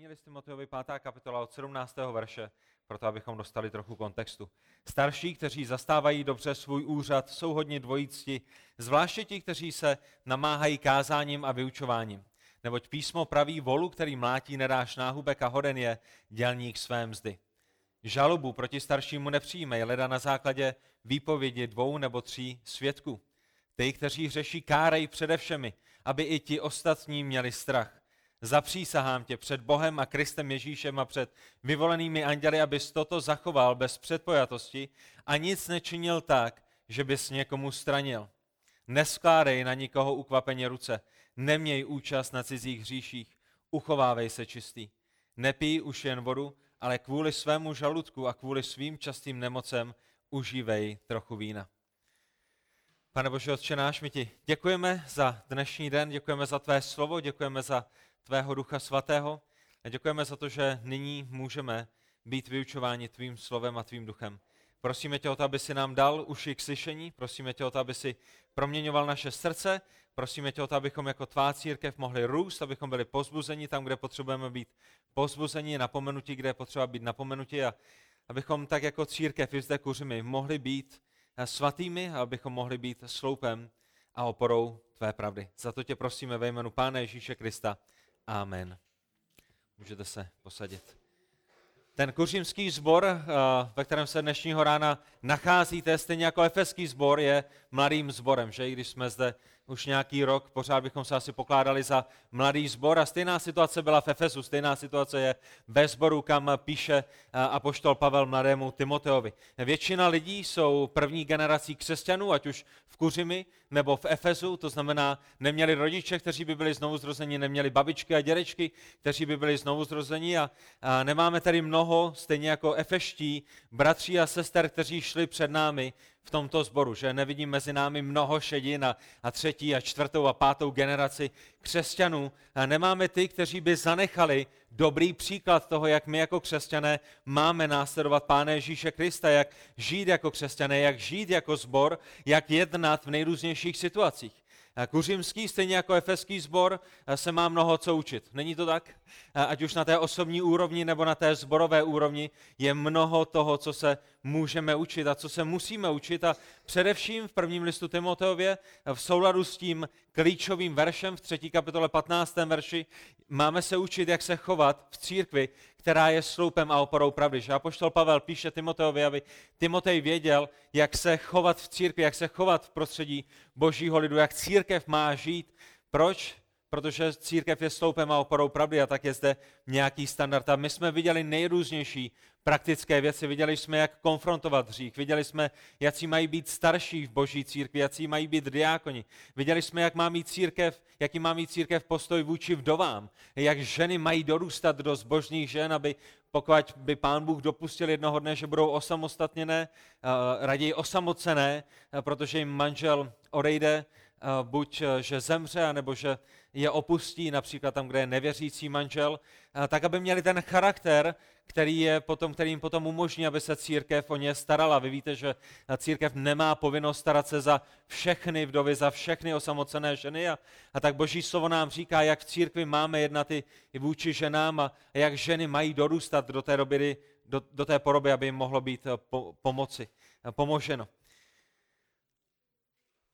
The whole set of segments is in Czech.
První list Timoteovi 5. kapitola od 17. verše, proto abychom dostali trochu kontextu. Starší, kteří zastávají dobře svůj úřad, jsou hodně dvojícti, zvláště ti, kteří se namáhají kázáním a vyučováním. Neboť písmo praví volu, který mlátí nedáš náhubek a hoden je dělník své mzdy. Žalobu proti staršímu nepřijímej, leda na základě výpovědi dvou nebo tří svědků. Ty, kteří hřeší, kárej přede všemi, aby i ti ostatní měli strach. Zapřísahám tě před Bohem a Kristem Ježíšem a před vyvolenými anděli, abys toto zachoval bez předpojatosti a nic nečinil tak, že bys někomu stranil. Neskládej na nikoho ukvapeně ruce, neměj účast na cizích hříších, uchovávej se čistý. Nepij už jen vodu, ale kvůli svému žaludku a kvůli svým častým nemocem užívej trochu vína. Pane Bože, Otče náš, my ti děkujeme za dnešní den, děkujeme za tvé slovo, děkujeme za tvého ducha svatého a děkujeme za to, že nyní můžeme být vyučováni tvým slovem a tvým duchem. Prosíme tě o to, aby si nám dal uši k slyšení, prosíme tě o to, aby si proměňoval naše srdce, prosíme tě o to, abychom jako tvá církev mohli růst, abychom byli pozbuzeni tam, kde potřebujeme být pozbuzeni, napomenutí, kde je potřeba být napomenutí a abychom tak jako církev i zde kuřimi mohli být svatými a abychom mohli být sloupem a oporou tvé pravdy. Za to tě prosíme ve jménu Pána Ježíše Krista. Amen. Můžete se posadit. Ten kuřímský sbor, eh, ve kterém se dnešního rána nacházíte, stejně jako efeský sbor, je mladým sborem, že i když jsme zde už nějaký rok, pořád bychom se asi pokládali za mladý sbor a stejná situace byla v Efesu, stejná situace je ve sboru, kam píše eh, apoštol Pavel mladému Timoteovi. Většina lidí jsou první generací křesťanů, ať už v Kuřimi nebo v Efesu, to znamená, neměli rodiče, kteří by byli znovu zrozeni, neměli babičky a dědečky, kteří by byli znovu zrozeni a, a nemáme tady mnoho, stejně jako efeští, bratří a sester, kteří šli před námi v tomto sboru, že nevidím mezi námi mnoho šedin a, a třetí a čtvrtou a pátou generaci křesťanů. A nemáme ty, kteří by zanechali dobrý příklad toho, jak my jako křesťané máme následovat Pána Ježíše Krista, jak žít jako křesťané, jak žít jako sbor, jak jednat v nejrůznějších situacích. Kuřimský, stejně jako efeský sbor, se má mnoho co učit. Není to tak? Ať už na té osobní úrovni nebo na té zborové úrovni je mnoho toho, co se můžeme učit a co se musíme učit. A především v prvním listu Timoteově v souladu s tím klíčovým veršem v 3. kapitole 15. verši máme se učit, jak se chovat v církvi, která je sloupem a oporou pravdy. Že Apoštol Pavel píše Timoteovi, aby Timotej věděl, jak se chovat v církvi, jak se chovat v prostředí božího lidu, jak církev má žít. Proč? Protože církev je sloupem a oporou pravdy a tak je zde nějaký standard. A my jsme viděli nejrůznější praktické věci. Viděli jsme, jak konfrontovat hřích. Viděli jsme, jaký mají být starší v boží církvi, jaký mají být diákoni. Viděli jsme, jak má mít církev, jaký má mít církev postoj vůči vdovám. Jak ženy mají dorůstat do zbožných žen, aby pokud by pán Bůh dopustil jednoho dne, že budou osamostatněné, eh, raději osamocené, eh, protože jim manžel odejde, buď že zemře, nebo že je opustí, například tam, kde je nevěřící manžel, tak aby měli ten charakter, který, je potom, který jim potom umožní, aby se církev o ně starala. Vy víte, že církev nemá povinnost starat se za všechny vdovy, za všechny osamocené ženy a, a tak boží slovo nám říká, jak v církvi máme jednat i, vůči ženám a, a jak ženy mají dorůstat do té, doby, do, do té poroby, aby jim mohlo být eh, po, pomoci, eh, pomoženo.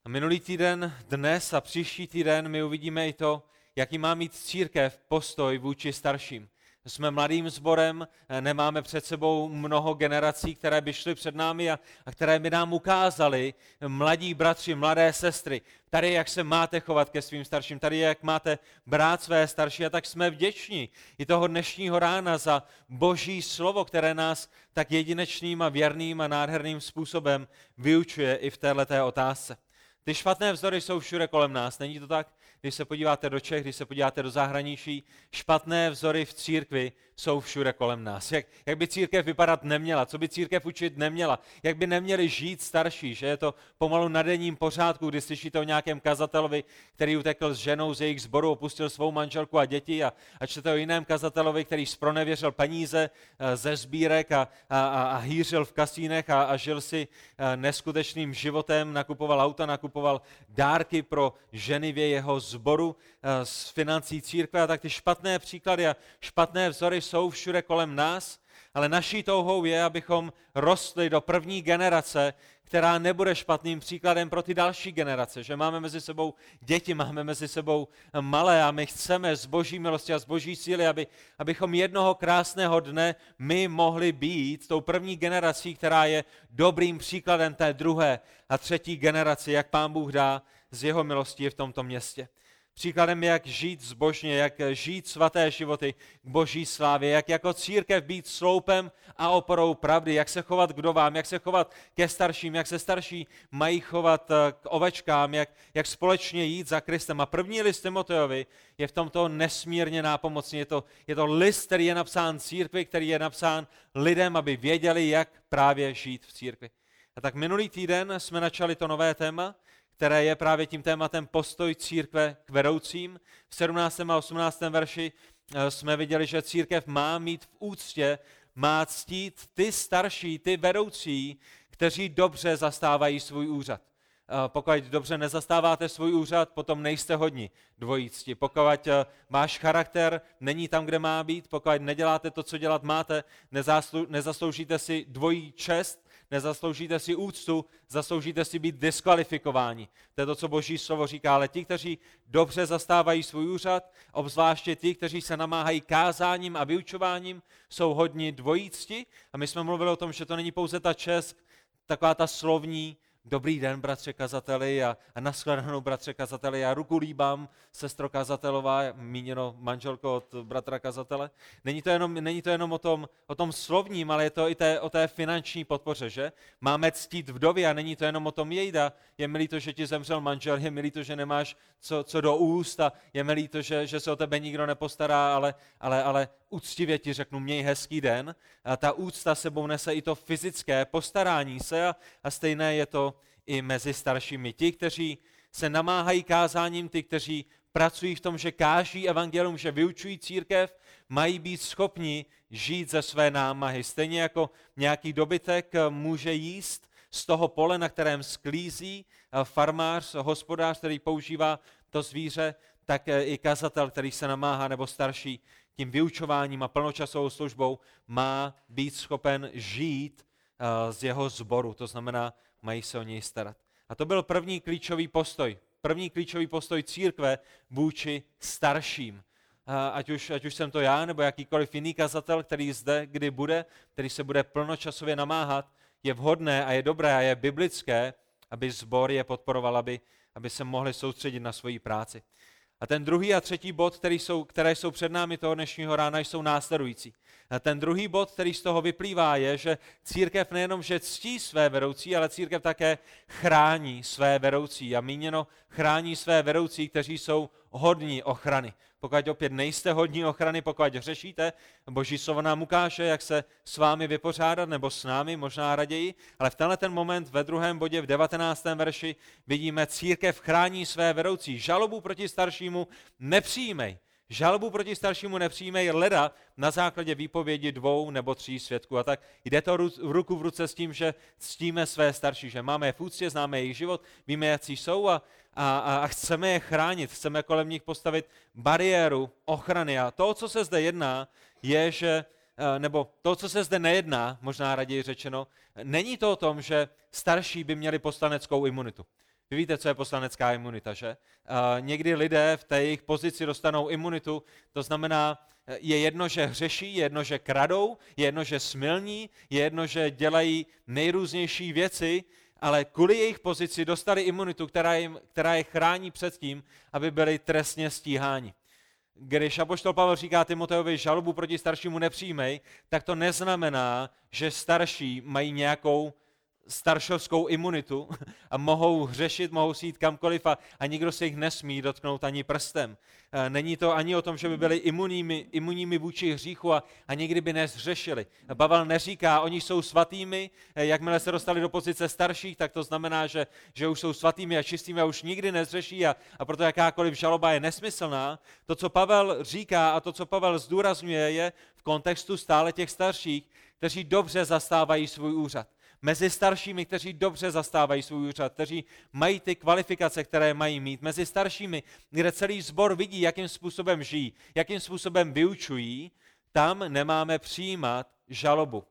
A minulý týden, dnes a příští týden my uvidíme i to, jaký má mít církev postoj vůči starším. Jsme mladým sborem, nemáme před sebou mnoho generací, které by šly před námi a, a které by nám ukázali, mladí bratři, mladé sestry, tady jak se máte chovat ke svým starším, tady jak máte brát své starší a tak jsme vděční i toho dnešního rána za boží slovo, které nás tak jedinečným a věrným a nádherným způsobem vyučuje i v této otázce. Ty špatné vzory jsou všude kolem nás, není to tak? Když se podíváte do Čech, když se podíváte do zahraničí, špatné vzory v církvi jsou všude kolem nás. Jak, jak by církev vypadat neměla, co by církev učit neměla, jak by neměli žít starší, že je to pomalu na denním pořádku, kdy slyšíte o nějakém kazatelovi, který utekl s ženou z jejich sboru, opustil svou manželku a děti a, a čtete o jiném kazatelovi, který spronevěřil peníze eh, ze sbírek a, a, a hýřil v kasínech a, a žil si eh, neskutečným životem, nakupoval auta, nakupoval dárky pro ženy v jeho zboru zboru z financí církve a tak ty špatné příklady a špatné vzory jsou všude kolem nás, ale naší touhou je, abychom rostli do první generace, která nebude špatným příkladem pro ty další generace. Že máme mezi sebou děti, máme mezi sebou malé a my chceme z boží milosti a z boží síly, aby, abychom jednoho krásného dne my mohli být tou první generací, která je dobrým příkladem té druhé a třetí generaci, jak pán Bůh dá z jeho milosti v tomto městě. Příkladem, jak žít zbožně, jak žít svaté životy k boží slávě, jak jako církev být sloupem a oporou pravdy, jak se chovat k dovám, jak se chovat ke starším, jak se starší mají chovat eh, k ovečkám, jak, jak společně jít za Kristem. A první list Timoteovi je v tomto nesmírně nápomocný. Je to, je to list, který je napsán církvi, který je napsán lidem, aby věděli, jak právě žít v církvi. A tak minulý týden jsme načali to nové téma, které je právě tím tématem postoj církve k vedoucím. V 17. a 18. verši eh, jsme viděli, že církev má mít v úctě, má ctít ty starší, ty vedoucí, kteří dobře zastávají svůj úřad. Eh, pokud dobře nezastáváte svůj úřad, potom nejste hodni dvojícti. Pokud eh, máš charakter, není tam, kde má být, pokud neděláte to, co dělat máte, nezasloužíte si dvojí čest, nezasloužíte si úctu, zasloužíte si být diskvalifikováni. To je to, co Boží slovo říká, ale ti, kteří dobře zastávají svůj úřad, obzvláště ti, kteří se namáhají kázáním a vyučováním, jsou hodni dvojícti. A my jsme mluvili o tom, že to není pouze ta čest, taková ta slovní, Dobrý den, bratře kazateli a, a nashledanou, bratře kazateli. Já ruku líbám, sestro kazatelová, míněno manželko od bratra kazatele. Není to jenom, není to jenom o, tom, o tom slovním, ale je to i té, o té finanční podpoře, že? Máme ctít vdovy a není to jenom o tom jejda. Je milý to, že ti zemřel manžel, je milý to, že nemáš co, co do úst a je milý to, že, že se o tebe nikdo nepostará, ale, ale, ale úctivě ti řeknu, měj hezký den. A ta úcta sebou nese i to fyzické postarání se a, stejné je to i mezi staršími. Ti, kteří se namáhají kázáním, ty, kteří pracují v tom, že káží evangelium, že vyučují církev, mají být schopni žít ze své námahy. Stejně jako nějaký dobytek může jíst z toho pole, na kterém sklízí farmář, hospodář, který používá to zvíře, tak i kazatel, který se namáhá, nebo starší, tím vyučováním a plnočasovou službou má být schopen žít eh, z jeho zboru, to znamená, mají se o něj starat. A to byl první klíčový postoj. První klíčový postoj církve vůči starším. Eh, ať už, ať už jsem to já, nebo jakýkoliv jiný kazatel, který zde kdy bude, který se bude plnočasově namáhat, je vhodné a je dobré a je biblické, aby zbor je podporoval, aby, aby se mohli soustředit na svoji práci. A ten druhý a třetí bod, který jsou, které jsou před námi toho dnešního rána, jsou následující. A ten druhý bod, který z toho vyplývá, je, že církev nejenom, že ctí své vedoucí, ale církev také chrání své vedoucí. A míněno chrání své vedoucí, kteří jsou hodní ochrany. Pokud opět nejste hodní ochrany, pokud řešíte, boží slovo nám ukáže, jak se s vámi vypořádat, nebo s námi, možná raději, ale v tenhle ten moment ve druhém bodě, v 19. verši, vidíme, církev chrání své vedoucí. Žalobu proti staršímu nepřijmej. Žalbu proti staršímu nepřijmej leda na základě výpovědi dvou nebo tří svědků. A tak jde to v ruku v ruce s tím, že ctíme své starší, že máme je v úctě, známe jejich život, víme, jak jsou a, a, a chceme je chránit, chceme kolem nich postavit bariéru ochrany. A to, co se zde jedná, je, že eh, nebo to, co se zde nejedná, možná raději řečeno, není to o tom, že starší by měli poslaneckou imunitu. Vy víte, co je poslanecká imunita, že? někdy lidé v té jejich pozici dostanou imunitu, to znamená, je jedno, že hřeší, je jedno, že kradou, je jedno, že smilní, je jedno, že dělají nejrůznější věci, ale kvůli jejich pozici dostali imunitu, která, jim, která je chrání před tím, aby byli trestně stíháni. Když apoštol Pavel říká Timoteovi, žalobu proti staršímu nepřijmej, tak to neznamená, že starší mají nějakou staršovskou imunitu a mohou hřešit, mohou si jít kamkoliv a, a nikdo se jich nesmí dotknout ani prstem. E, není to ani o tom, že by byli imunními, imunními vůči hříchu a, a nikdy by nezřešili. Pavel neříká, oni jsou svatými, e, jakmile se dostali do pozice starších, tak to znamená, že, že už jsou svatými a čistými a už nikdy nezřeší a, a proto jakákoliv žaloba je nesmyslná. To, co Pavel říká a to, co Pavel zdůrazňuje, je v kontextu stále těch starších, kteří dobře zastávají svůj úřad Mezi staršími, kteří dobře zastávají svůj úřad, kteří mají ty kvalifikace, které mají mít. Mezi staršími, kde celý sbor vidí, jakým způsobem žijí, jakým způsobem vyučují, tam nemáme přijímat žalobu.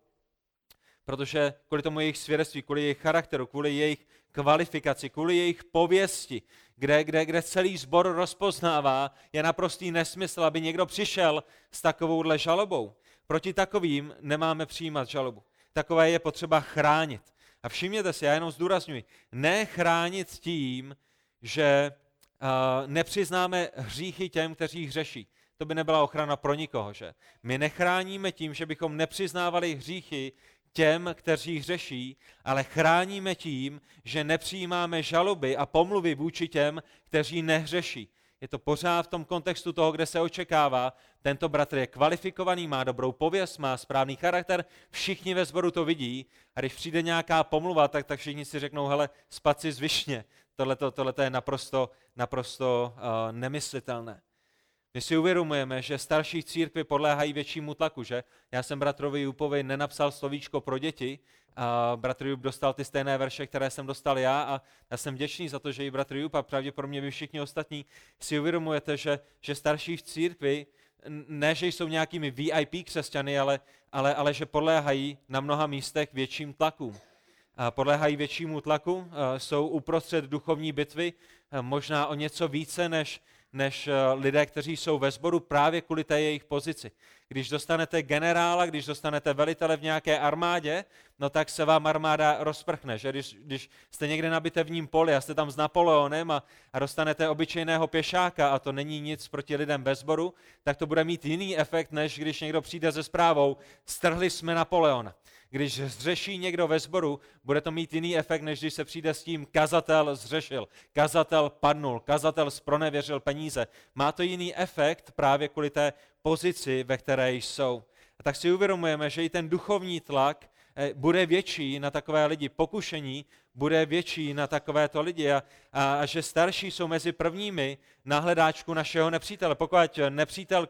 Protože kvůli tomu jejich svědectví, kvůli jejich charakteru, kvůli jejich kvalifikaci, kvůli jejich pověsti, kde, kde, kde celý sbor rozpoznává, je naprostý nesmysl, aby někdo přišel s takovouhle žalobou. Proti takovým nemáme přijímat žalobu. Takové je potřeba chránit. A všimněte si, já jenom zdůrazňuji, ne chránit tím, že uh, nepřiznáme hříchy těm, kteří hřeší. To by nebyla ochrana pro nikoho, že? My nechráníme tím, že bychom nepřiznávali hříchy těm, kteří hřeší, ale chráníme tím, že nepřijímáme žaloby a pomluvy vůči těm, kteří nehřeší. Je to pořád v tom kontextu toho, kde se očekává, tento bratr je kvalifikovaný, má dobrou pověst, má správný charakter, všichni ve sboru to vidí a když přijde nějaká pomluva, tak, tak všichni si řeknou, hele, spaci zvyšně, tohle je naprosto, naprosto uh, nemyslitelné. My si uvědomujeme, že starší církvy podléhají většímu tlaku, že? Já jsem bratrovi Jupovi nenapsal slovíčko pro děti, a bratr Jup dostal ty stejné verše, které jsem dostal já a já jsem vděčný za to, že i bratr Jup a pravděpodobně vy všichni ostatní si uvědomujete, že, že starší v církvi ne, že jsou nějakými VIP křesťany, ale, ale, ale že podléhají na mnoha místech větším tlakům. Podléhají většímu tlaku, jsou uprostřed duchovní bitvy, možná o něco více než, než eh, lidé, kteří jsou ve sboru právě kvůli té jejich pozici. Když dostanete generála, když dostanete velitele v nějaké armádě, no tak se vám armáda rozprchne. Že? Když, když jste někde na bitevním poli a jste tam s Napoleonem a, a dostanete obyčejného pěšáka a to není nic proti lidem bez sboru, tak to bude mít jiný efekt, než když někdo přijde se zprávou, strhli jsme Napoleona. Když zřeší někdo ve sboru, bude to mít jiný efekt, než když se přijde s tím, kazatel zřešil, kazatel padnul, kazatel spronevěřil peníze. Má to jiný efekt právě kvůli té pozici, ve které jsou. A tak si uvědomujeme, že i ten duchovní tlak eh, bude větší na takové lidi, pokušení bude větší na takovéto lidi a, a, a že starší jsou mezi prvními na hledáčku našeho nepřítele. Pokud nepřítel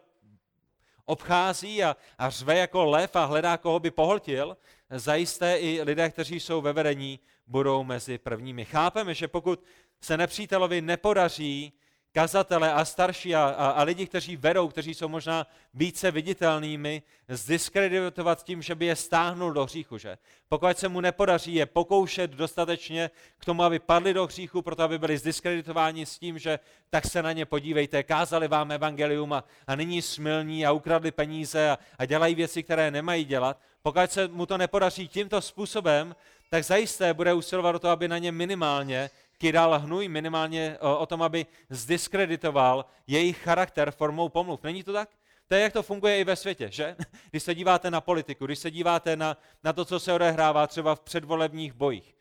obchází a, a řve jako lev a hledá, koho by pohltil, zajisté i lidé, kteří jsou ve vedení, budou mezi prvními. Chápeme, že pokud se nepřítelovi nepodaří kazatele a starší a, a, a lidi, kteří vedou, kteří jsou možná více viditelnými, zdiskreditovat tím, že by je stáhnul do hříchu. Že? Pokud se mu nepodaří je pokoušet dostatečně k tomu, aby padli do hříchu, proto aby byli zdiskreditováni s tím, že tak se na ně podívejte, kázali vám evangelium a, a nyní smilní a ukradli peníze a, a dělají věci, které nemají dělat. Pokud se mu to nepodaří tímto způsobem, tak zajisté bude usilovat o to, aby na ně minimálně kydal hnůj minimálně o, o tom, aby zdiskreditoval jejich charakter formou pomluv. Není to tak? To je, jak to funguje i ve světě, že? Když se díváte na politiku, když se díváte na, na to, co se odehrává třeba v předvolebních bojích,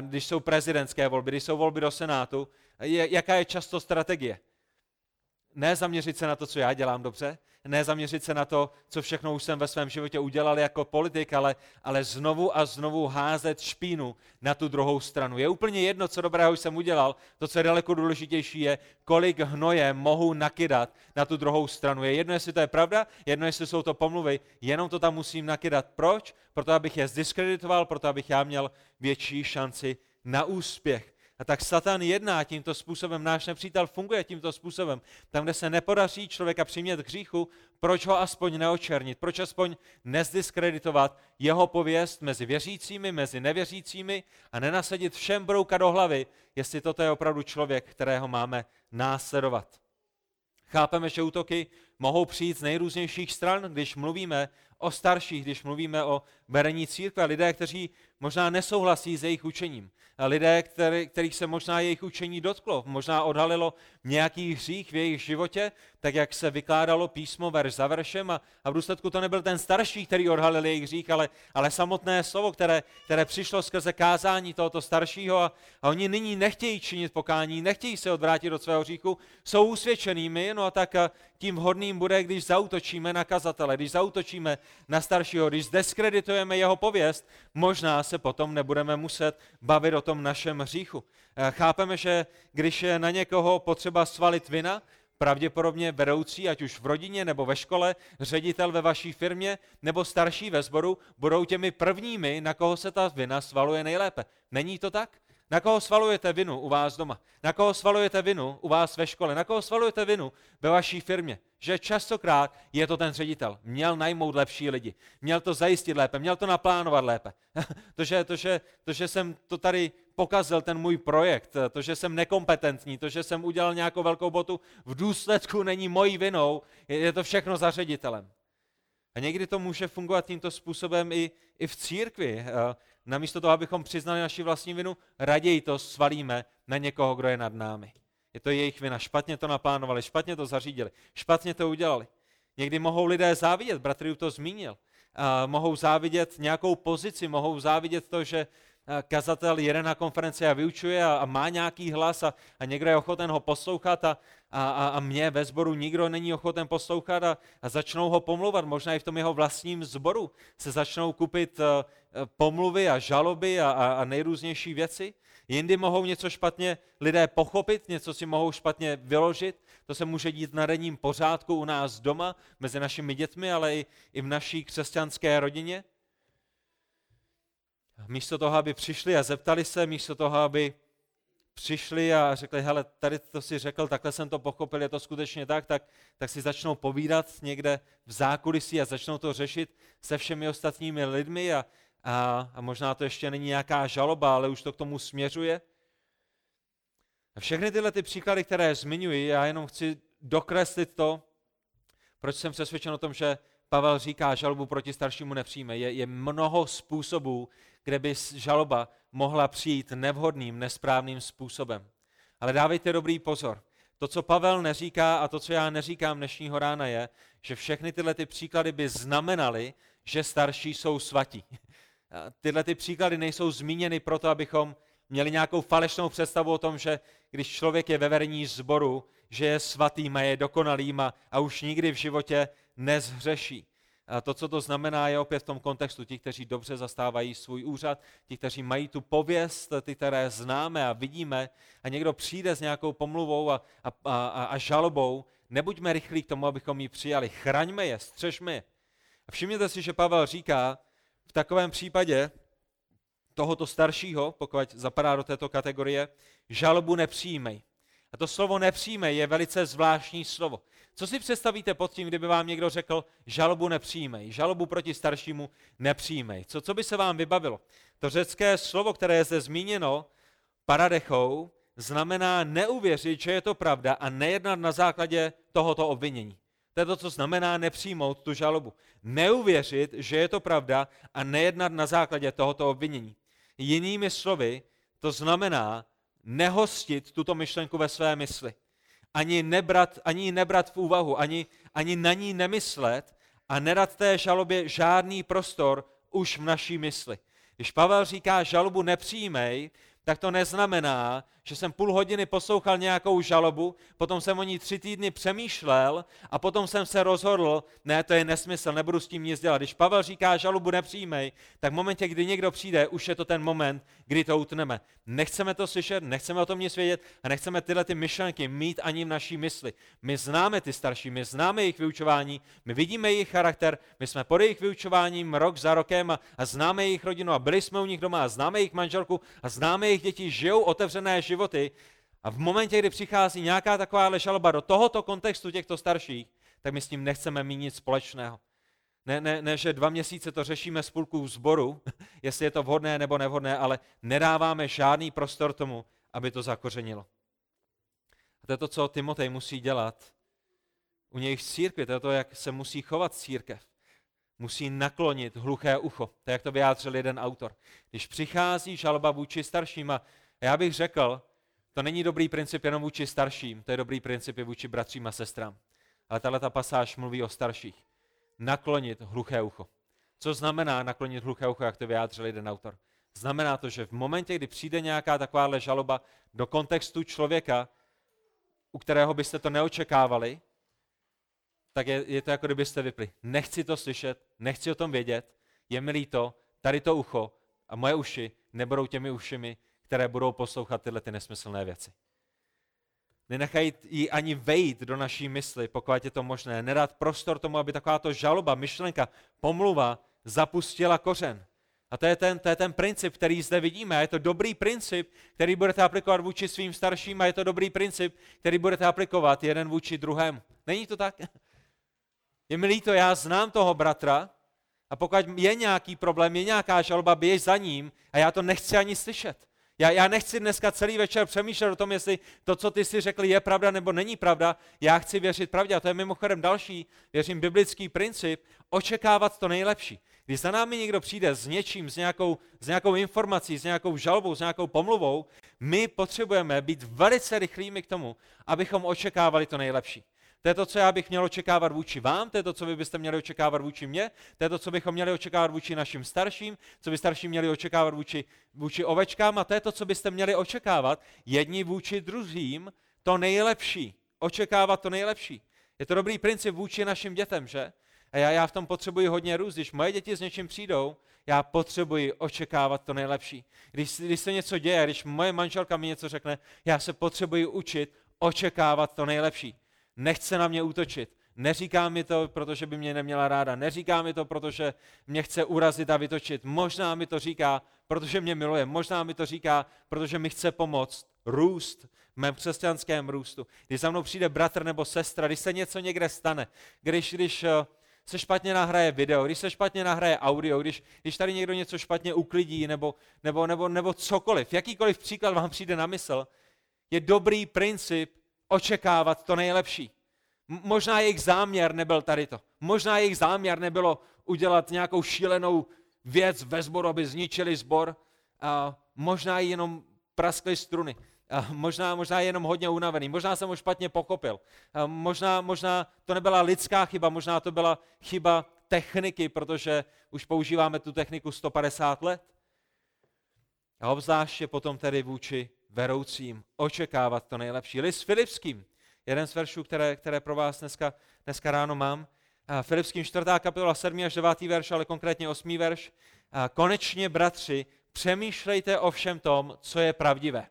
když jsou prezidentské volby, když jsou volby do Senátu, je, jaká je často strategie? Ne zaměřit se na to, co já dělám dobře, ne zaměřit se na to, co všechno už jsem ve svém životě udělal jako politik, ale, ale znovu a znovu házet špínu na tu druhou stranu. Je úplně jedno, co dobrého jsem udělal, to, co je daleko důležitější, je, kolik hnoje mohu nakydat na tu druhou stranu. Je jedno, jestli to je pravda, jedno, jestli jsou to pomluvy, jenom to tam musím nakydat. Proč? Proto, abych je zdiskreditoval, proto, abych já měl větší šanci na úspěch. A tak Satan jedná tímto způsobem, náš nepřítel funguje tímto způsobem. Tam, kde se nepodaří člověka přimět k hříchu, proč ho aspoň neočernit, proč aspoň nezdiskreditovat jeho pověst mezi věřícími, mezi nevěřícími a nenasadit všem brouka do hlavy, jestli toto je opravdu člověk, kterého máme následovat. Chápeme, že útoky mohou přijít z nejrůznějších stran, když mluvíme o starších, když mluvíme o berení církve, lidé, kteří možná nesouhlasí s jejich učením. Lidé, který, kterých se možná jejich učení dotklo, možná odhalilo nějaký hřích v jejich životě, tak jak se vykládalo písmo verš za veršem a, a v důsledku to nebyl ten starší, který odhalil jejich hřích, ale, ale samotné slovo, které, které přišlo skrze kázání tohoto staršího a, a oni nyní nechtějí činit pokání, nechtějí se odvrátit od svého hříchu, jsou usvědčenými, no a tak tím vhodným bude, když zautočíme na kazatele, když zautočíme na staršího, když deskreditujeme jeho pověst, možná se potom nebudeme muset bavit o tom našem hříchu. Chápeme, že když je na někoho potřeba svalit vina, pravděpodobně vedoucí, ať už v rodině nebo ve škole, ředitel ve vaší firmě nebo starší ve sboru, budou těmi prvními, na koho se ta vina svaluje nejlépe. Není to tak? Na koho svalujete vinu u vás doma? Na koho svalujete vinu u vás ve škole? Na koho svalujete vinu ve vaší firmě? Že častokrát je to ten ředitel. Měl najmout lepší lidi. Měl to zajistit lépe. Měl to naplánovat lépe. to, že, to, že, to, že jsem to tady pokazil, ten můj projekt, to, že jsem nekompetentní, to, že jsem udělal nějakou velkou botu, v důsledku není mojí vinou, je, je to všechno za ředitelem. A někdy to může fungovat tímto způsobem i, i v církvi. Namísto toho, abychom přiznali naši vlastní vinu, raději to svalíme na někoho, kdo je nad námi. Je to jejich vina. Špatně to naplánovali, špatně to zařídili, špatně to udělali. Někdy mohou lidé závidět, bratr to zmínil. A mohou závidět nějakou pozici, mohou závidět to, že kazatel jede na konferenci a vyučuje a, a má nějaký hlas a, a někdo je ochoten ho poslouchat a, a, a mě ve sboru nikdo není ochoten poslouchat a, a začnou ho pomluvat. Možná i v tom jeho vlastním sboru se začnou kupit uh, pomluvy a žaloby a, a, a nejrůznější věci. Jindy mohou něco špatně lidé pochopit, něco si mohou špatně vyložit. To se může dít na denním pořádku u nás doma, mezi našimi dětmi, ale i, i v naší křesťanské rodině. Místo toho, aby přišli a zeptali se, místo toho, aby přišli a řekli, hele, tady to si řekl, takhle jsem to pochopil, je to skutečně tak, tak, tak si začnou povídat někde v zákulisí a začnou to řešit se všemi ostatními lidmi a, a, a možná to ještě není nějaká žaloba, ale už to k tomu směřuje. A všechny tyhle ty příklady, které zmiňuji, já jenom chci dokreslit to, proč jsem přesvědčen o tom, že Pavel říká, žalobu proti staršímu nepřijme. Je, je mnoho způsobů, kde by žaloba mohla přijít nevhodným, nesprávným způsobem. Ale dávejte dobrý pozor. To, co Pavel neříká a to, co já neříkám dnešního rána, je, že všechny tyhle ty příklady by znamenaly, že starší jsou svatí. Tyhle ty příklady nejsou zmíněny proto, abychom měli nějakou falešnou představu o tom, že když člověk je ve verní zboru, že je svatým a je dokonalým a, a už nikdy v životě nezhřeší. A to, co to znamená, je opět v tom kontextu ti, kteří dobře zastávají svůj úřad, ti, kteří mají tu pověst, ty, které známe a vidíme, a někdo přijde s nějakou pomluvou a, a, a, a žalobou, nebuďme rychlí k tomu, abychom ji přijali. Chraňme je, střežme je. A všimněte si, že Pavel říká, v takovém případě tohoto staršího, pokud zapadá do této kategorie, žalobu nepřijímej. A to slovo nepřijmej je velice zvláštní slovo. Co si představíte pod tím, kdyby vám někdo řekl, žalobu nepřijmej, žalobu proti staršímu nepřijmej? Co, co by se vám vybavilo? To řecké slovo, které je zde zmíněno, paradechou, znamená neuvěřit, že je to pravda a nejednat na základě tohoto obvinění. To je to, co znamená nepřijmout tu žalobu. Neuvěřit, že je to pravda a nejednat na základě tohoto obvinění. Jinými slovy, to znamená nehostit tuto myšlenku ve své mysli ani nebrat, ani nebrat v úvahu, ani, ani na ní nemyslet a nedat té žalobě žádný prostor už v naší mysli. Když Pavel říká žalobu nepřijmej, tak to neznamená, že jsem půl hodiny poslouchal nějakou žalobu, potom jsem o ní tři týdny přemýšlel a potom jsem se rozhodl, ne, to je nesmysl, nebudu s tím nic dělat. Když Pavel říká žalobu nepřijmej, tak v momentě, kdy někdo přijde, už je to ten moment, kdy to utneme. Nechceme to slyšet, nechceme o tom nic vědět a nechceme tyhle ty myšlenky mít ani v naší mysli. My známe ty starší, my známe jejich vyučování, my vidíme jejich charakter, my jsme pod jejich vyučováním rok za rokem a, a známe jejich rodinu a byli jsme u nich doma a známe jejich manželku a známe jejich děti, žijou otevřené životy životy a v momentě, kdy přichází nějaká taková žaloba do tohoto kontextu těchto starších, tak my s tím nechceme mít nic společného. Ne, ne, ne, že dva měsíce to řešíme s půlkou zboru, jestli je to vhodné nebo nevhodné, ale nedáváme žádný prostor tomu, aby to zakořenilo. A to je to, co Timotej musí dělat u něj v církvi, to je to, jak se musí chovat církev. Musí naklonit hluché ucho, to jak to vyjádřil jeden autor. Když přichází žaloba vůči starším a já bych řekl, to není dobrý princip jenom vůči starším, to je dobrý princip i vůči bratřím a sestrám. Ale tahle ta pasáž mluví o starších. Naklonit hluché ucho. Co znamená naklonit hluché ucho, jak to vyjádřil jeden autor? Znamená to, že v momentě, kdy přijde nějaká takováhle žaloba do kontextu člověka, u kterého byste to neočekávali, tak je, je to jako kdybyste vypli. Nechci to slyšet, nechci o tom vědět, je mi líto, tady to ucho a moje uši nebudou těmi ušimi, které budou poslouchat tyhle ty nesmyslné věci. Nenechají ji ani vejít do naší mysli, pokud je to možné. Nedat prostor tomu, aby takováto žaloba, myšlenka, pomluva zapustila kořen. A to je, ten, to je ten princip, který zde vidíme. A je to dobrý princip, který budete aplikovat vůči svým starším a je to dobrý princip, který budete aplikovat jeden vůči druhému. Není to tak? Je mi líto, já znám toho bratra a pokud je nějaký problém, je nějaká žaloba, běž za ním a já to nechci ani slyšet. Já, já nechci dneska celý večer přemýšlet o tom, jestli to, co ty si řekli, je pravda nebo není pravda. Já chci věřit pravdě. A to je mimochodem další, věřím, biblický princip, očekávat to nejlepší. Když za námi někdo přijde s něčím, s nějakou, s nějakou informací, s nějakou žalbou, s nějakou pomluvou, my potřebujeme být velice rychlými k tomu, abychom očekávali to nejlepší. To je to, co já bych měl očekávat vůči vám, to je to, co vy byste měli očekávat vůči mně, to je to, co bychom měli očekávat vůči našim starším, co by starší měli očekávat vůči, vůči ovečkám a to je to, co byste měli očekávat jedni vůči druhým, to nejlepší. Očekávat to nejlepší. Je to dobrý princip vůči našim dětem, že? A já, já v tom potřebuji hodně růst. Když moje děti s něčím přijdou, já potřebuji očekávat to nejlepší. Když, když se něco děje, když moje manželka mi něco řekne, já se potřebuji učit očekávat to nejlepší. Nechce na mě útočit. Neříká mi to, protože by mě neměla ráda. Neříká mi to, protože mě chce urazit a vytočit. Možná mi to říká, protože mě miluje. Možná mi to říká, protože mi chce pomoct růst v mém křesťanském růstu. Když za mnou přijde bratr nebo sestra, když se něco někde stane, když, když eh, se špatně nahraje video, když se špatně nahraje audio, když, když tady někdo něco špatně uklidí nebo, nebo, nebo, nebo cokoliv, jakýkoliv příklad vám přijde na mysl, je dobrý princip očekávat to nejlepší. Možná jejich záměr nebyl tady to. Možná jejich záměr nebylo udělat nějakou šílenou věc ve sboru, aby zničili sbor. Možná jenom praskly struny. Možná, možná jenom hodně unavený, možná jsem ho špatně pochopil, a možná, možná to nebyla lidská chyba, možná to byla chyba techniky, protože už používáme tu techniku 150 let. A obzvláště potom tedy vůči veroucím očekávat to nejlepší. List Filipským, jeden z veršů, které, které pro vás dneska, dneska ráno mám. Filipským 4. kapitola 7. až 9. verš, ale konkrétně 8. verš. Konečně, bratři, přemýšlejte o všem tom, co je pravdivé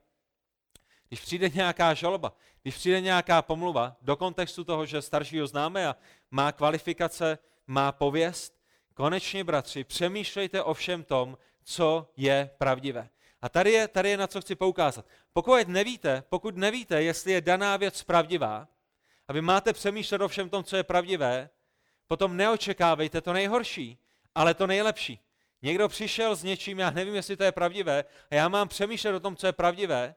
když přijde nějaká žaloba, když přijde nějaká pomluva do kontextu toho, že staršího známe a má kvalifikace, má pověst, konečně, bratři, přemýšlejte o všem tom, co je pravdivé. A tady je, tady je na co chci poukázat. Pokud nevíte, pokud nevíte, jestli je daná věc pravdivá, a vy máte přemýšlet o všem tom, co je pravdivé, potom neočekávejte to nejhorší, ale to nejlepší. Někdo přišel s něčím, já nevím, jestli to je pravdivé, a já mám přemýšlet o tom, co je pravdivé,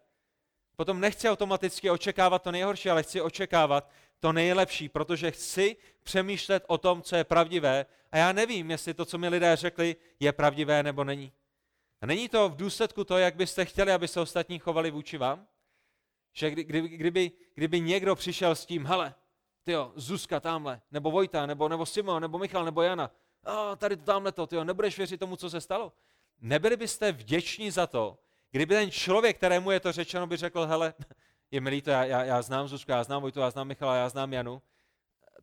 potom nechci automaticky očekávat to nejhorší, ale chci očekávat to nejlepší, protože chci přemýšlet o tom, co je pravdivé a já nevím, jestli to, co mi lidé řekli, je pravdivé nebo není. A není to v důsledku toho, jak byste chtěli, aby se ostatní chovali vůči vám? Že kdy, kdyby, kdyby, kdyby někdo přišel s tím, hele, tyjo, Zuzka tamhle, nebo Vojta, nebo, nebo Simon, nebo Michal, nebo Jana, a tady to tamhle to, tyjo, nebudeš věřit tomu, co se stalo. Nebyli byste vděční za to, Kdyby ten člověk, kterému je to řečeno, by řekl, hele, je milý to, já, já, já znám Zuzku, já znám Vojtu, já znám Michala, já znám Janu,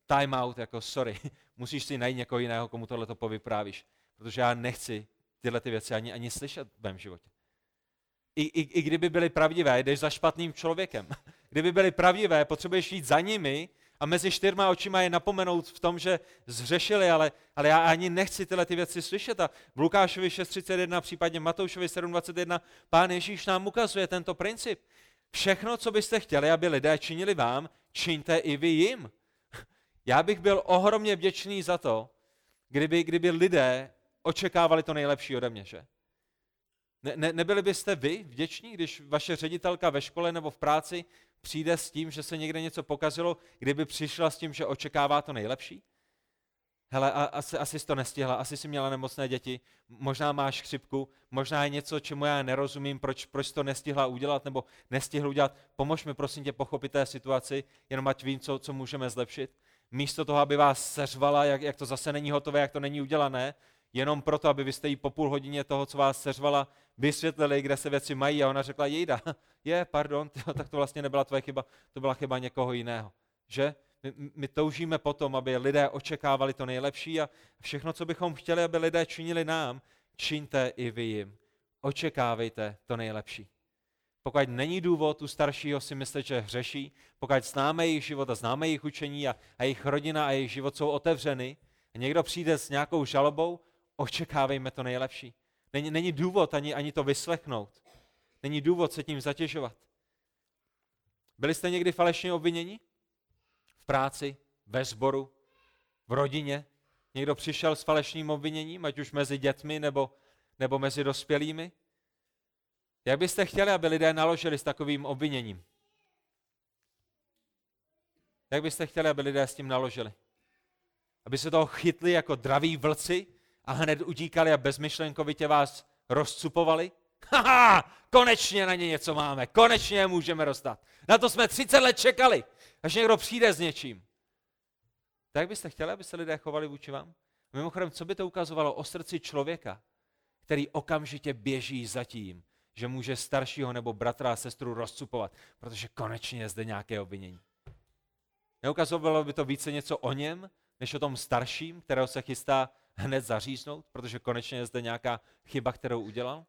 time out, jako sorry, musíš si najít někoho jiného, komu tohle to povyprávíš, protože já nechci tyhle ty věci ani, ani slyšet v mém životě. I, i, I kdyby byly pravdivé, jdeš za špatným člověkem. Kdyby byly pravdivé, potřebuješ jít za nimi a mezi čtyřma očima je napomenout v tom, že zřešili, ale, ale já ani nechci tyhle ty věci slyšet. A v Lukášovi 6.31, případně Matoušovi 7.21, pán Ježíš nám ukazuje tento princip. Všechno, co byste chtěli, aby lidé činili vám, čiňte i vy jim. Já bych byl ohromně vděčný za to, kdyby, kdyby lidé očekávali to nejlepší ode mě, že? Ne, ne, nebyli byste vy vděční, když vaše ředitelka ve škole nebo v práci přijde s tím, že se někde něco pokazilo, kdyby přišla s tím, že očekává to nejlepší? Hele, a, asi, asi jsi to nestihla, asi jsi měla nemocné děti, možná máš chřipku, možná je něco, čemu já nerozumím, proč, proč to nestihla udělat nebo nestihl udělat. Pomož mi prosím tě pochopit té situaci, jenom ať vím, co, co můžeme zlepšit. Místo toho, aby vás seřvala, jak, jak to zase není hotové, jak to není udělané, jenom proto, aby vy jste jí po půl hodině toho, co vás seřvala, vysvětlili, kde se věci mají a ona řekla, jejda, je, pardon, tyjo, tak to vlastně nebyla tvoje chyba, to byla chyba někoho jiného. Že? My, my toužíme potom, aby lidé očekávali to nejlepší a všechno, co bychom chtěli, aby lidé činili nám, čiňte i vy jim. Očekávejte to nejlepší. pokud není důvod u staršího si myslet, že hřeší, pokud známe jejich život a známe jejich učení a, a jejich rodina a jejich život jsou otevřeny, a někdo přijde s nějakou žalobou, očekávejme to nejlepší. Není, není důvod ani, ani to vyslechnout. Není důvod se tím zatěžovat. Byli jste někdy falešně obviněni? V práci, ve sboru, v rodině? Někdo přišel s falešným obviněním, ať už mezi dětmi nebo, nebo mezi dospělými? Jak byste chtěli, aby lidé naložili s takovým obviněním? Jak byste chtěli, aby lidé s tím naložili? Aby se toho chytli jako draví vlci a hned utíkali a bezmyšlenkovitě vás rozcupovali? Haha, konečně na ně něco máme, konečně je můžeme rozdat. Na to jsme 30 let čekali, až někdo přijde s něčím. Tak byste chtěli, aby se lidé chovali vůči vám? Mimochodem, co by to ukazovalo o srdci člověka, který okamžitě běží za tím, že může staršího nebo bratra a sestru rozcupovat, protože konečně je zde nějaké obvinění. Neukazovalo by to více něco o něm, než o tom starším, kterého se chystá hned zaříznout, protože konečně je zde nějaká chyba, kterou udělal?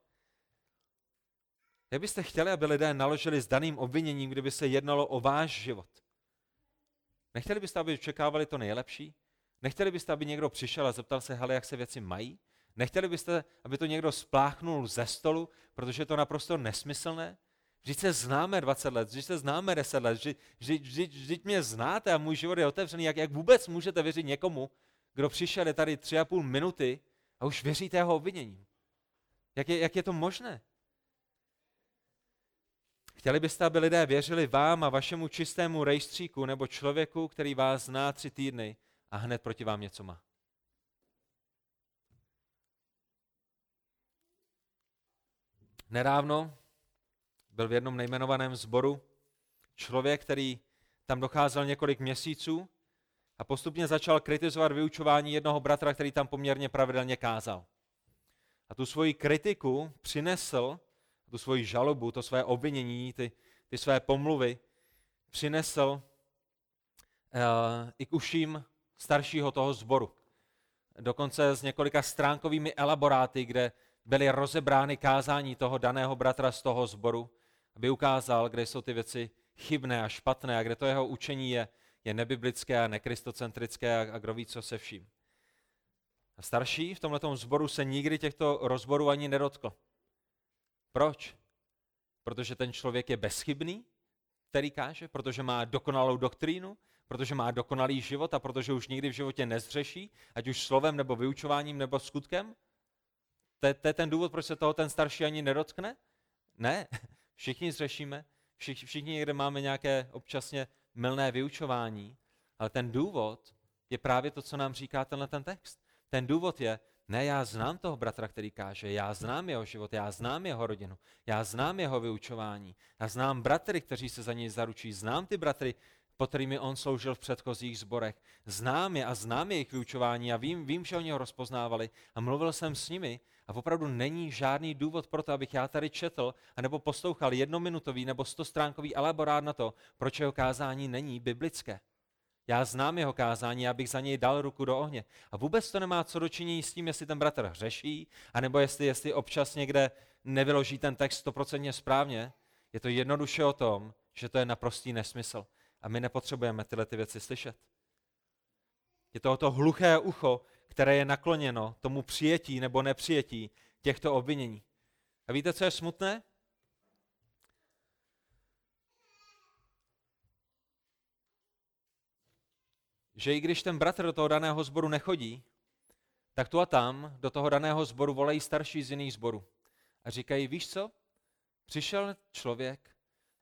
Jak byste chtěli, aby lidé naložili s daným obviněním, kdyby se jednalo o váš život? Nechtěli byste, aby očekávali to nejlepší? Nechtěli byste, aby někdo přišel a zeptal se, hele, jak se věci mají? Nechtěli byste, aby to někdo spláchnul ze stolu, protože je to naprosto nesmyslné? Vždyť se známe 20 let, vždyť se známe 10 let, vždyť, vždyť, vždyť, mě znáte a můj život je otevřený. Jak, jak vůbec můžete věřit někomu, kdo přišel je tady tři a půl minuty a už věříte jeho obviněním? Jak je, jak je to možné? Chtěli byste, aby lidé věřili vám a vašemu čistému rejstříku nebo člověku, který vás zná tři týdny a hned proti vám něco má? Nedávno byl v jednom nejmenovaném sboru člověk, který tam docházel několik měsíců a postupně začal kritizovat vyučování jednoho bratra, který tam poměrně pravidelně kázal. A tu svoji kritiku přinesl, tu svoji žalobu, to své obvinění, ty, ty své pomluvy, přinesl uh, i k uším staršího toho sboru. Dokonce s několika stránkovými elaboráty, kde byly rozebrány kázání toho daného bratra z toho sboru, aby ukázal, kde jsou ty věci chybné a špatné a kde to jeho učení je, je nebiblické a nekristocentrické a, a kdo ví, co se vším. A starší v tomto sboru se nikdy těchto rozborů ani nedotkl. Proč? Protože ten člověk je bezchybný, který káže, protože má dokonalou doktrínu, protože má dokonalý život a protože už nikdy v životě nezřeší, ať už slovem nebo vyučováním nebo skutkem? To to je ten důvod, proč se toho ten starší ani nedotkne? Ne, všichni zřešíme, všichni, všichni někde máme nějaké občasně mylné vyučování, ale ten důvod je právě to, co nám říká tenhle ten text. Ten důvod je, ne, já znám toho bratra, který káže, já znám jeho život, já znám jeho rodinu, já znám jeho vyučování, já znám bratry, kteří se za něj zaručí, znám ty bratry, pod kterými on sloužil v předchozích zborech. Znám je a znám jejich vyučování a vím, vím, že oni ho rozpoznávali a mluvil jsem s nimi a opravdu není žádný důvod pro to, abych já tady četl anebo poslouchal jednominutový nebo stostránkový elaborát na to, proč jeho kázání není biblické. Já znám jeho kázání, abych za něj dal ruku do ohně. A vůbec to nemá co dočinění s tím, jestli ten bratr hřeší, anebo jestli, jestli občas někde nevyloží ten text stoprocentně správně. Je to jednoduše o tom, že to je naprostý nesmysl. A my nepotřebujeme tyhle ty věci slyšet. Je to o to hluché ucho, které je nakloněno tomu přijetí nebo nepřijetí těchto obvinění. A víte, co je smutné? Že i když ten bratr do toho daného sboru nechodí, tak tu a tam do toho daného sboru volají starší z jiných sborů. A říkají, víš co? Přišel člověk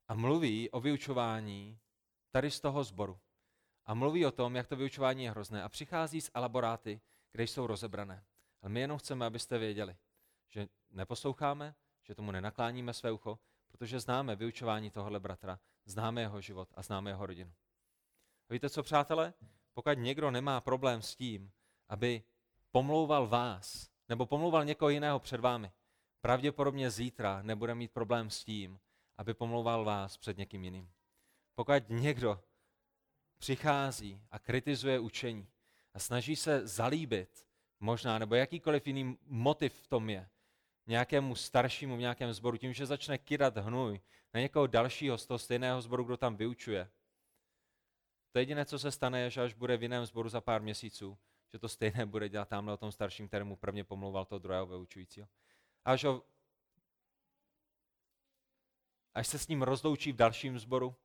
a mluví o vyučování tady z toho sboru. A mluví o tom, jak to vyučování je hrozné. A přichází z elaboráty, kde jsou rozebrané. Ale my jenom chceme, abyste věděli, že neposloucháme, že tomu nenakláníme své ucho, protože známe vyučování tohohle bratra, známe jeho život a známe jeho rodinu. A víte co, přátelé? Pokud někdo nemá problém s tím, aby pomlouval vás, nebo pomlouval někoho jiného před vámi, pravděpodobně zítra nebude mít problém s tím, aby pomlouval vás před někým jiným. Pokud někdo přichází a kritizuje učení a snaží se zalíbit, možná, nebo jakýkoliv jiný motiv v tom je, nějakému staršímu v nějakém sboru, tím, že začne kydat hnůj na někoho dalšího z toho stejného sboru, kdo tam vyučuje, to jediné, co se stane, je, že až bude v jiném sboru za pár měsíců, že to stejné bude dělat tamhle o tom starším, kterému prvně pomlouval toho druhého vyučujícího. Až, ho, až se s ním rozloučí v dalším sboru,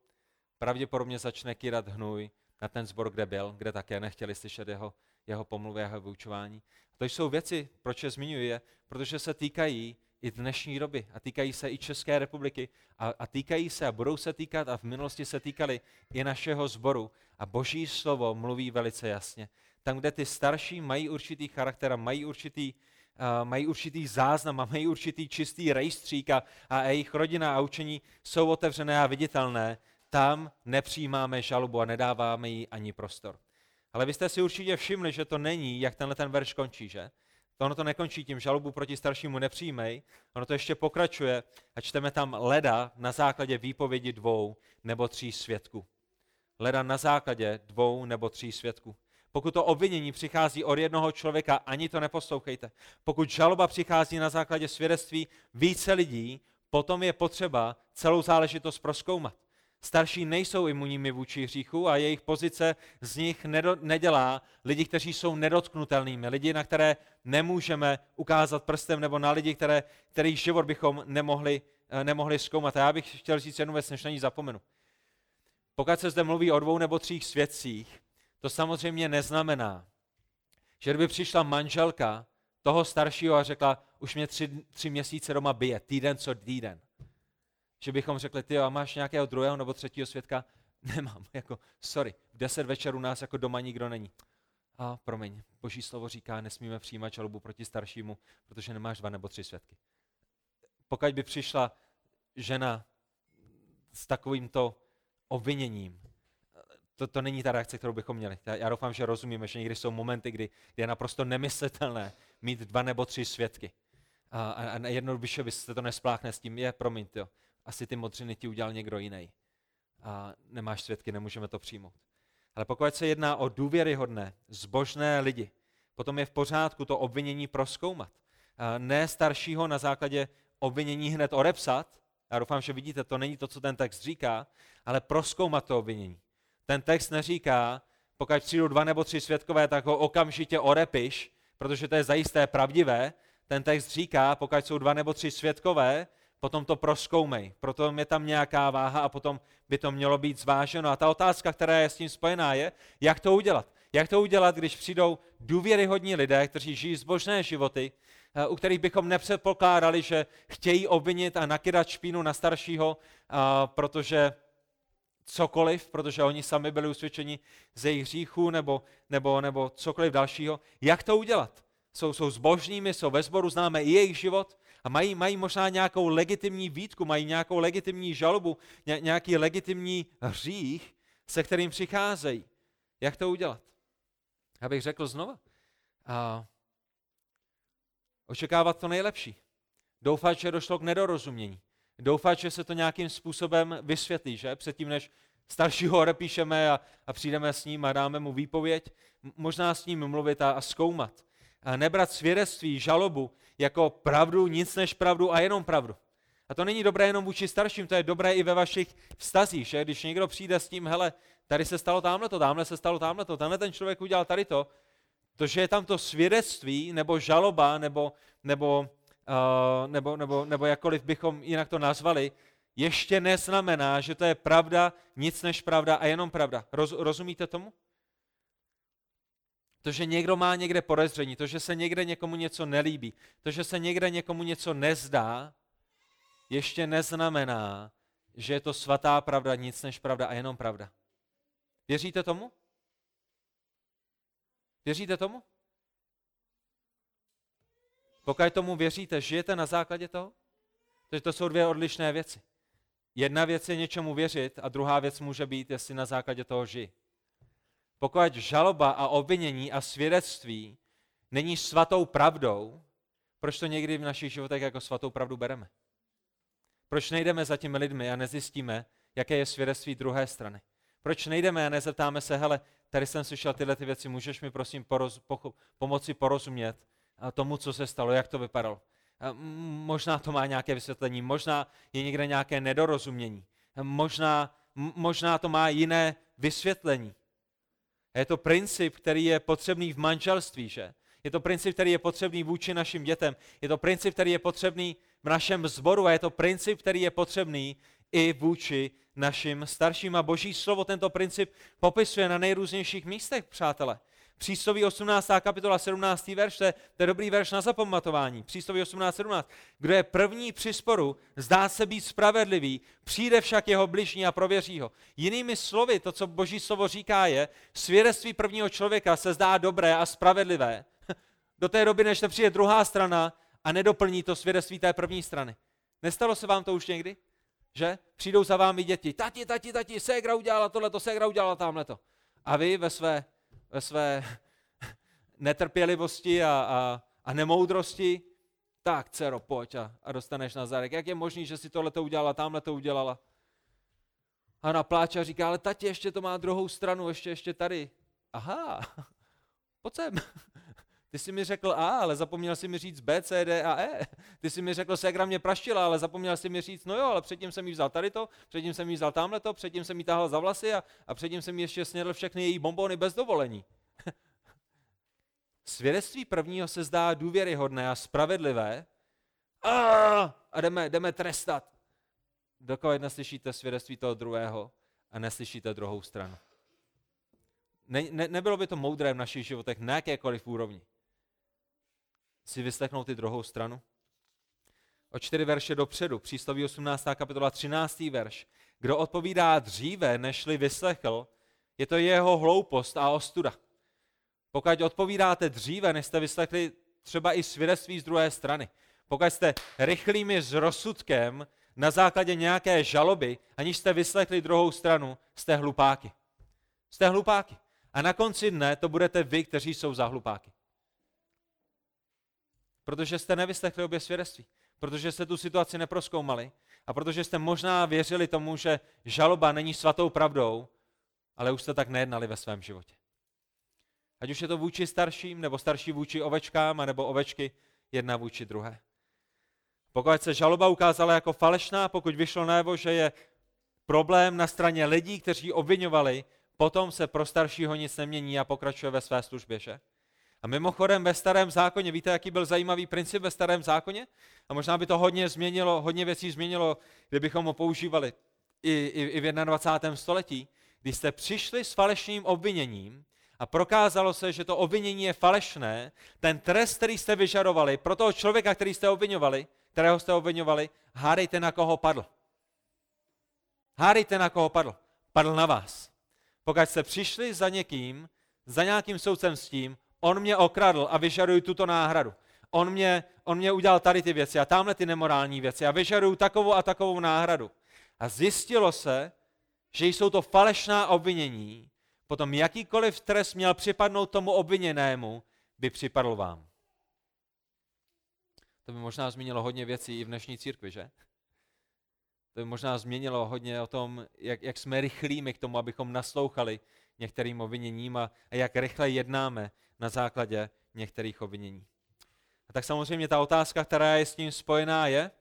pravděpodobně začne kyrat hnůj na ten sbor, kde byl, kde také nechtěli slyšet jeho, jeho pomluvy a jeho vyučování. To jsou věci, proč je zmiňuji, je, protože se týkají i dnešní doby a týkají se i České republiky a, a týkají se a budou se týkat a v minulosti se týkaly i našeho sboru. A boží slovo mluví velice jasně. Tam, kde ty starší mají určitý charakter a mají určitý, uh, mají určitý záznam a mají určitý čistý rejstřík a, a jejich rodina a učení jsou otevřené a viditelné, tam nepřijímáme žalobu a nedáváme jí ani prostor. Ale vy jste si určitě všimli, že to není, jak tenhle ten verš končí, že? To ono to nekončí tím, žalobu proti staršímu nepřijmej, ono to ještě pokračuje a čteme tam leda na základě výpovědi dvou nebo tří svědků. Leda na základě dvou nebo tří svědků. Pokud to obvinění přichází od jednoho člověka, ani to neposlouchejte. Pokud žaloba přichází na základě svědectví více lidí, potom je potřeba celou záležitost proskoumat. Starší nejsou imunními vůči hříchu a jejich pozice z nich nedělá lidi, kteří jsou nedotknutelnými, lidi, na které nemůžeme ukázat prstem, nebo na lidi, které, kterých život bychom nemohli, eh, nemohli zkoumat. A já bych chtěl říct jednu věc, než na ní zapomenu. Pokud se zde mluví o dvou nebo třích svědcích, to samozřejmě neznamená, že kdyby přišla manželka toho staršího a řekla, už mě tři, tři měsíce doma bije, týden co týden že bychom řekli, ty a máš nějakého druhého nebo třetího svědka? Nemám, jako, sorry, v deset večer u nás jako doma nikdo není. A promiň, boží slovo říká, nesmíme přijímat žalobu proti staršímu, protože nemáš dva nebo tři svědky. Pokud by přišla žena s takovýmto obviněním, to, to není ta reakce, kterou bychom měli. Já doufám, že rozumíme, že někdy jsou momenty, kdy, kdy je naprosto nemyslitelné mít dva nebo tři svědky. A, a, a jednoduše byste to nespláchne s tím, je, promiň, jo asi ty modřiny ti udělal někdo jiný. A nemáš svědky, nemůžeme to přijmout. Ale pokud se jedná o důvěryhodné, zbožné lidi, potom je v pořádku to obvinění proskoumat. Ne staršího na základě obvinění hned odepsat, já doufám, že vidíte, to není to, co ten text říká, ale proskoumat to obvinění. Ten text neříká, pokud přijdou dva nebo tři svědkové, tak ho okamžitě odepiš, protože to je zajisté pravdivé. Ten text říká, pokud jsou dva nebo tři svědkové, potom to proskoumej. Proto je tam nějaká váha a potom by to mělo být zváženo. A ta otázka, která je s tím spojená, je, jak to udělat. Jak to udělat, když přijdou důvěryhodní lidé, kteří žijí zbožné životy, eh, u kterých bychom nepředpokládali, že chtějí obvinit a nakydat špínu na staršího, protože cokoliv, protože oni sami byli usvědčeni z jejich hříchů nebo, nebo, nebo cokoliv dalšího. Jak to udělat? Jsou, jsou zbožnými, jsou ve sboru, známe i jejich život, a mají, mají možná nějakou legitimní výtku, mají nějakou legitimní žalobu, ně, nějaký legitimní hřích, se kterým přicházejí. Jak to udělat? Abych řekl znova. A očekávat to nejlepší. Doufat, že došlo k nedorozumění. Doufat, že se to nějakým způsobem vysvětlí, že? Předtím, než staršího odepíšeme a, a přijdeme s ním a dáme mu výpověď, možná s ním mluvit a, a zkoumat. A nebrat svědectví, žalobu jako pravdu, nic než pravdu a jenom pravdu. A to není dobré jenom vůči starším, to je dobré i ve vašich vztazích, že když někdo přijde s tím, hele, tady se stalo tamhle to, tamhle se stalo tamhle to, tenhle ten člověk udělal tady to, to, že je tam to svědectví nebo žaloba nebo, nebo, uh, nebo, nebo, nebo jakkoliv bychom jinak to nazvali, ještě neznamená, že to je pravda, nic než pravda a jenom pravda. Roz, rozumíte tomu? To, že někdo má někde podezření, to, že se někde někomu něco nelíbí, to, že se někde někomu něco nezdá, ještě neznamená, že je to svatá pravda, nic než pravda a jenom pravda. Věříte tomu? Věříte tomu? Pokud tomu věříte, žijete na základě toho? Takže to jsou dvě odlišné věci. Jedna věc je něčemu věřit a druhá věc může být, jestli na základě toho žijí. Pokud žaloba a obvinění a svědectví není svatou pravdou, proč to někdy v našich životech jako svatou pravdu bereme? Proč nejdeme za těmi lidmi a nezjistíme, jaké je svědectví druhé strany? Proč nejdeme a nezeptáme se, hele, tady jsem slyšel tyhle ty věci, můžeš mi prosím poroz, pocho, pomoci porozumět tomu, co se stalo, jak to vypadalo? Možná to má nějaké vysvětlení, možná je někde nějaké nedorozumění, možná, možná to má jiné vysvětlení. Je to princip, který je potřebný v manželství, že? Je to princip, který je potřebný vůči našim dětem. Je to princip, který je potřebný v našem zboru a je to princip, který je potřebný i vůči našim starším. A boží slovo tento princip popisuje na nejrůznějších místech, přátelé. Přísloví 18. kapitola 17. verš, to je, to je dobrý verš na zapamatování. Přísloví 18. 17. Kdo je první při sporu, zdá se být spravedlivý, přijde však jeho bližní a prověří ho. Jinými slovy, to, co boží slovo říká, je, svědectví prvního člověka se zdá dobré a spravedlivé. Do té doby, než přijde druhá strana a nedoplní to svědectví té první strany. Nestalo se vám to už někdy? Že? Přijdou za vámi děti. Tati, tati, tati, ségra udělala tohleto, ségra udělala tamhleto. A vy ve své ve své netrpělivosti a, a, a nemoudrosti, tak, dcero, pojď a, a dostaneš na zárek. Jak je možný, že si tohle to udělala, tamhle to udělala? A na pláče a říká, ale tati, ještě to má druhou stranu, ještě, ještě tady. Aha, pojď sem. Ty jsi mi řekl A, ale zapomněl jsi mi říct B, C, D a E. Ty jsi mi řekl, Segra mě praštila, ale zapomněl jsi mi říct, no jo, ale předtím jsem jí vzal tady to, předtím jsem jí vzal tamhle to, předtím jsem jí tahal za vlasy a, a předtím jsem jí ještě snědl všechny její bombony bez dovolení. Svědectví prvního se zdá důvěryhodné a spravedlivé a, a jdeme, jdeme trestat. Dokud neslyšíte svědectví toho druhého a neslyšíte druhou stranu. Ne, ne, nebylo by to moudré v našich životech na jakékoliv úrovni si vyslechnout i druhou stranu? O čtyři verše dopředu, přísloví 18. kapitola 13. verš. Kdo odpovídá dříve, nežli vyslechl, je to jeho hloupost a ostuda. Pokud odpovídáte dříve, než jste vyslechli třeba i svědectví z druhé strany, pokud jste rychlými s rozsudkem na základě nějaké žaloby, aniž jste vyslechli druhou stranu, jste hlupáky. Jste hlupáky. A na konci dne to budete vy, kteří jsou za hlupáky. Protože jste nevyslechli obě svědectví. Protože jste tu situaci neproskoumali. A protože jste možná věřili tomu, že žaloba není svatou pravdou, ale už jste tak nejednali ve svém životě. Ať už je to vůči starším, nebo starší vůči ovečkám, nebo ovečky jedna vůči druhé. Pokud se žaloba ukázala jako falešná, pokud vyšlo najevo, že je problém na straně lidí, kteří obvinovali, potom se pro staršího nic nemění a pokračuje ve své službě, že? A mimochodem ve starém zákoně, víte, jaký byl zajímavý princip ve starém zákoně? A možná by to hodně změnilo, hodně věcí změnilo, kdybychom ho používali i, i, i v 21. století. Když jste přišli s falešným obviněním a prokázalo se, že to obvinění je falešné, ten trest, který jste vyžadovali pro toho člověka, který jste obvinovali, kterého jste obvinovali, hádejte na koho padl. Hádejte na koho padl. Padl na vás. Pokud jste přišli za někým, za nějakým soudcem s tím, on mě okradl a vyžaduju tuto náhradu. On mě, on mě udělal tady ty věci a tamhle ty nemorální věci a vyžaduju takovou a takovou náhradu. A zjistilo se, že jsou to falešná obvinění, potom jakýkoliv trest měl připadnout tomu obviněnému, by připadl vám. To by možná zmínilo hodně věcí i v dnešní církvi, že? To by možná změnilo hodně o tom, jak, jak jsme rychlými k tomu, abychom naslouchali některým obviněním a, a jak rychle jednáme na základě některých obvinění. A tak samozřejmě ta otázka, která je s tím spojená, je,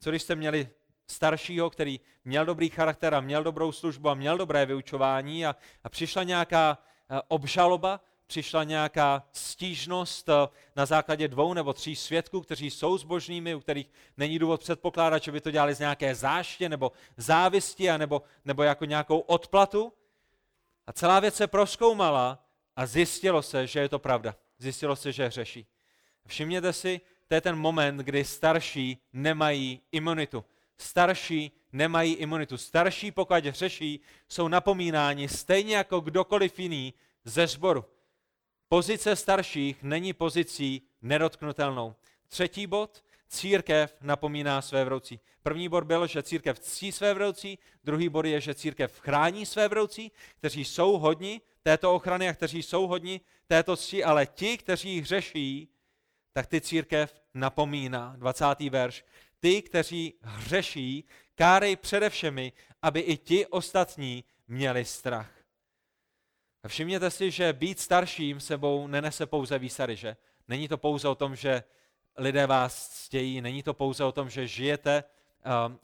co když jste měli staršího, který měl dobrý charakter a měl dobrou službu a měl dobré vyučování a, a přišla nějaká eh, obžaloba, přišla nějaká stížnost eh, na základě dvou nebo tří svědků, kteří jsou zbožnými, u kterých není důvod předpokládat, že by to dělali z nějaké záště nebo závisti a nebo, nebo jako nějakou odplatu. A celá věc se proskoumala a zjistilo se, že je to pravda. Zjistilo se, že hřeší. Všimněte si, to je ten moment, kdy starší nemají imunitu. Starší nemají imunitu. Starší, pokud hřeší, jsou napomínáni stejně jako kdokoliv jiný ze sboru. Pozice starších není pozicí nedotknutelnou. Třetí bod, církev napomíná své vroucí. První bod byl, že církev ctí své vroucí, druhý bod je, že církev chrání své vroucí, kteří jsou hodni této ochrany a kteří jsou hodni této cti, ale ti, kteří hřeší, tak ty církev napomíná. 20. verš. Ty, kteří hřeší, kárej především, aby i ti ostatní měli strach. A všimněte si, že být starším sebou nenese pouze výsady, že? Není to pouze o tom, že lidé vás ctějí. Není to pouze o tom, že žijete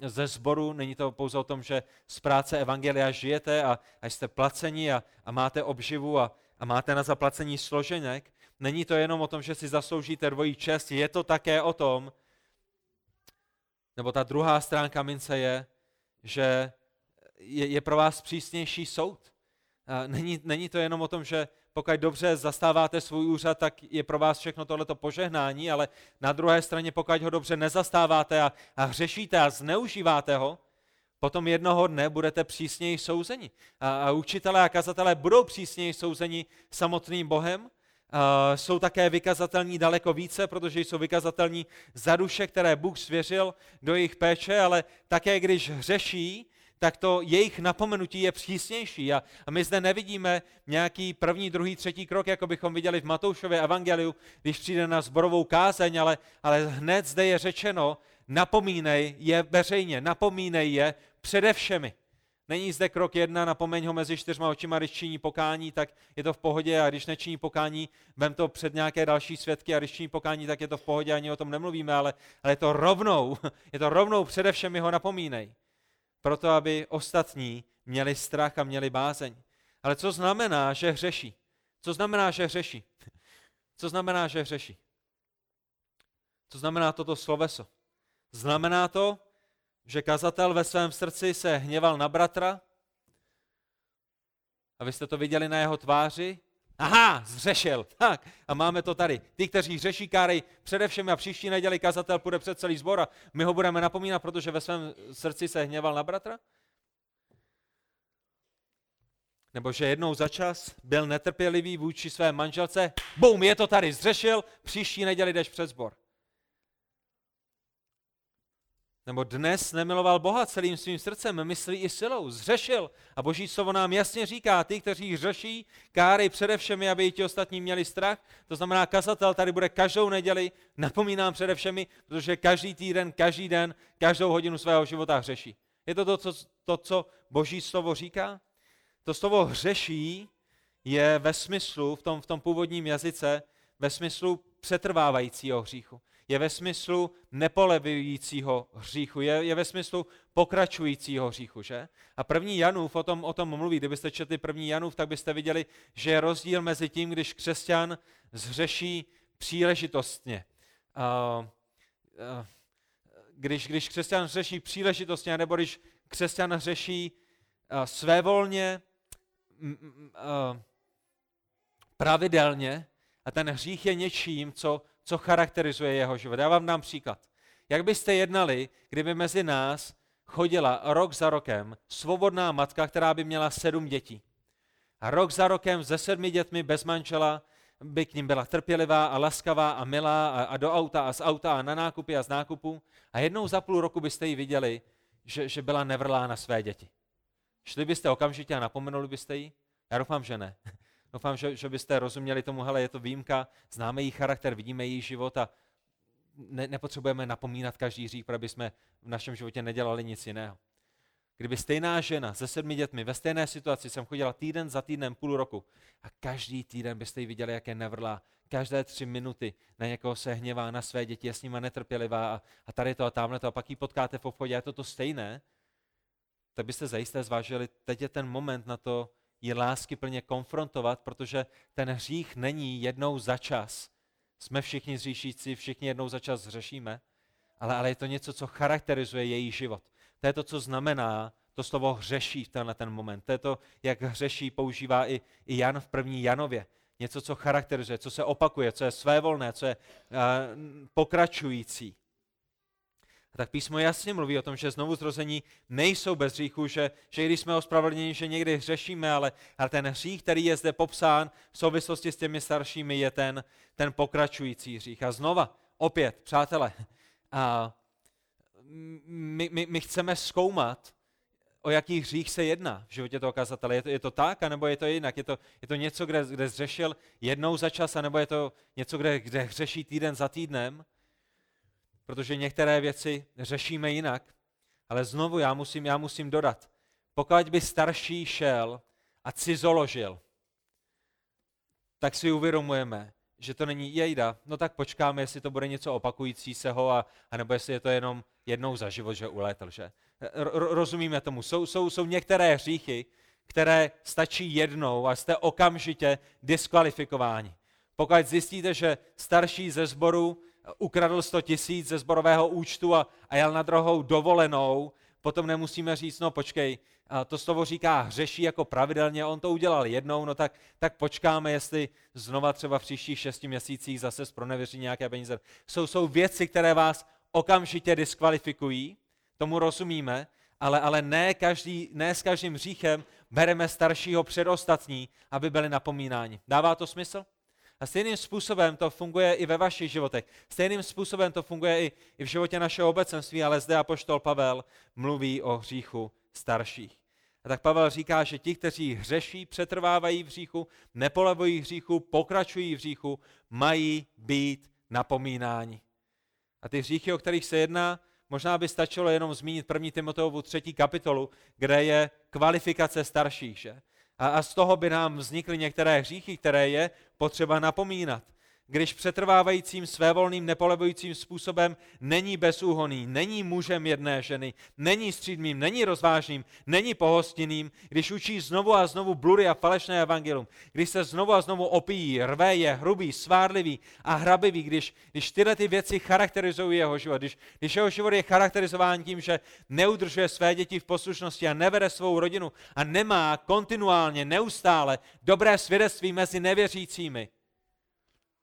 uh, ze sboru, není to pouze o tom, že z práce Evangelia žijete a, a jste placeni a, a máte obživu a, a máte na zaplacení složenek. Není to jenom o tom, že si zasloužíte dvojí čest, je to také o tom, nebo ta druhá stránka mince je, že je, je pro vás přísnější soud. Není, není to jenom o tom, že pokud dobře zastáváte svůj úřad, tak je pro vás všechno tohleto požehnání, ale na druhé straně, pokud ho dobře nezastáváte a, a hřešíte a zneužíváte ho, potom jednoho dne budete přísněji souzeni. A, a učitelé a kazatelé budou přísněji souzeni samotným Bohem, Uh, jsou také vykazatelní daleko více, protože jsou vykazatelní za duše, které Bůh svěřil do jejich péče, ale také když hřeší, tak to jejich napomenutí je přísnější. A, a my zde nevidíme nějaký první, druhý, třetí krok, jako bychom viděli v Matoušově evangeliu, když přijde na zborovou kázeň, ale, ale hned zde je řečeno, napomínej je veřejně, napomínej je přede všemi. Není zde krok jedna, napomeň ho mezi čtyřma očima, když činí pokání, tak je to v pohodě a když nečiní pokání, vem to před nějaké další svědky a když činí pokání, tak je to v pohodě, ani o tom nemluvíme, ale, ale je to rovnou, je to rovnou především ho napomínej proto aby ostatní měli strach a měli bázeň. Ale co znamená, že hřeší? Co znamená, že hřeší? Co znamená, že hřeší? Co znamená toto sloveso? Znamená to, že kazatel ve svém srdci se hněval na bratra? A vy jste to viděli na jeho tváři? Aha, zřešil. Tak, a máme to tady. Ty, kteří řeší kárej, především a příští neděli kazatel půjde před celý zbor a my ho budeme napomínat, protože ve svém srdci se hněval na bratra? Nebo že jednou za čas byl netrpělivý vůči své manželce, bum, je to tady, zřešil, příští neděli jdeš před zbor. Nebo dnes nemiloval Boha celým svým srdcem, myslí i silou, zřešil. A Boží slovo nám jasně říká, ty, kteří řeší, káry především, aby ti ostatní měli strach. To znamená, kazatel tady bude každou neděli, napomínám především, protože každý týden, každý den, každou hodinu svého života hřeší. Je to to, co, to, co Boží slovo říká? To slovo hřeší je ve smyslu, v tom, v tom původním jazyce, ve smyslu přetrvávajícího hříchu je ve smyslu nepolevujícího hříchu, je, je ve smyslu pokračujícího hříchu, že? A první Janův o tom, o tom mluví. Kdybyste četli první Janův, tak byste viděli, že je rozdíl mezi tím, když křesťan zhřeší příležitostně. Když, když křesťan řeší příležitostně, nebo když křesťan řeší svévolně, pravidelně, a ten hřích je něčím, co co charakterizuje jeho život. Já vám dám příklad. Jak byste jednali, kdyby mezi nás chodila rok za rokem svobodná matka, která by měla sedm dětí. A rok za rokem se sedmi dětmi bez manžela by k ním byla trpělivá a laskavá a milá a, a do auta a z auta a na nákupy a z nákupu. A jednou za půl roku byste ji viděli, že, že byla nevrlá na své děti. Šli byste okamžitě a napomenuli byste ji? Já doufám, že ne. Doufám, že, že byste rozuměli tomu, hele, je to výjimka, známe její charakter, vidíme její život a ne, nepotřebujeme napomínat každý řík, aby jsme v našem životě nedělali nic jiného. Kdyby stejná žena se sedmi dětmi ve stejné situaci jsem chodila týden za týdnem, půl roku a každý týden byste ji viděli, jak je nevrlá, každé tři minuty na někoho se hněvá, na své děti, je s nima netrpělivá a, a tady to a tamhle to a pak ji potkáte v obchodě a je to to stejné, tak byste zajisté zvážili, teď je ten moment na to ji lásky plně konfrontovat, protože ten hřích není jednou za čas. Jsme všichni zříšící, všichni jednou za čas hřešíme, ale, ale je to něco, co charakterizuje její život. To je to, co znamená to slovo hřeší v tenhle ten moment. To je to, jak hřeší používá i, i Jan v první Janově. Něco, co charakterizuje, co se opakuje, co je svévolné, co je uh, pokračující. A tak písmo jasně mluví o tom, že znovu zrození nejsou bez hříchu, že, že když jsme ospravedlněni, že někdy hřešíme, ale, ale ten hřích, který je zde popsán v souvislosti s těmi staršími, je ten, ten pokračující hřích. A znova, opět, přátelé, a my, my, my chceme zkoumat, o jaký hřích se jedná v životě toho kazatele. Je to, je to tak, anebo je to jinak? Je to, je to něco, kde, kde zřešil jednou za čas, anebo je to něco, kde, kde hřeší týden za týdnem? Protože některé věci řešíme jinak. Ale znovu já musím, já musím dodat, pokud by starší šel a cizoložil, tak si uvědomujeme, že to není jejda, no tak počkáme, jestli to bude něco opakující se ho, a, anebo jestli je to jenom jednou za život, že ulétl, že? R- rozumíme tomu. Jsou, jsou, jsou některé hříchy, které stačí jednou a jste okamžitě diskvalifikováni. Pokud zjistíte, že starší ze sboru ukradl 100 tisíc ze zborového účtu a, a jel na druhou dovolenou, potom nemusíme říct, no počkej, to slovo říká hřeší jako pravidelně, on to udělal jednou, no tak, tak počkáme, jestli znova třeba v příštích šesti měsících zase zpronevěří nějaké peníze. Jsou, jsou věci, které vás okamžitě diskvalifikují, tomu rozumíme, ale, ale ne, každý, ne s každým hříchem bereme staršího před ostatní, aby byli napomínáni. Dává to smysl? A stejným způsobem to funguje i ve vašich životech. Stejným způsobem to funguje i, i v životě našeho obecenství, ale zde apoštol Pavel mluví o hříchu starších. A tak Pavel říká, že ti, kteří hřeší, přetrvávají v hříchu, nepolevují hříchu, pokračují v hříchu, mají být napomínáni. A ty hříchy, o kterých se jedná, možná by stačilo jenom zmínit první Timoteovu třetí kapitolu, kde je kvalifikace starších. Že? A, z toho by nám vznikly některé hříchy, které je potřeba napomínat když přetrvávajícím svévolným nepolevujícím způsobem není bezúhoný, není mužem jedné ženy, není střídmým, není rozvážným, není pohostinným, když učí znovu a znovu bludy a falešné evangelium, když se znovu a znovu opíjí, rvé je, hrubý, svárlivý a hrabivý, když, když tyhle ty věci charakterizují jeho život, když, když jeho život je charakterizován tím, že neudržuje své děti v poslušnosti a nevede svou rodinu a nemá kontinuálně, neustále dobré svědectví mezi nevěřícími,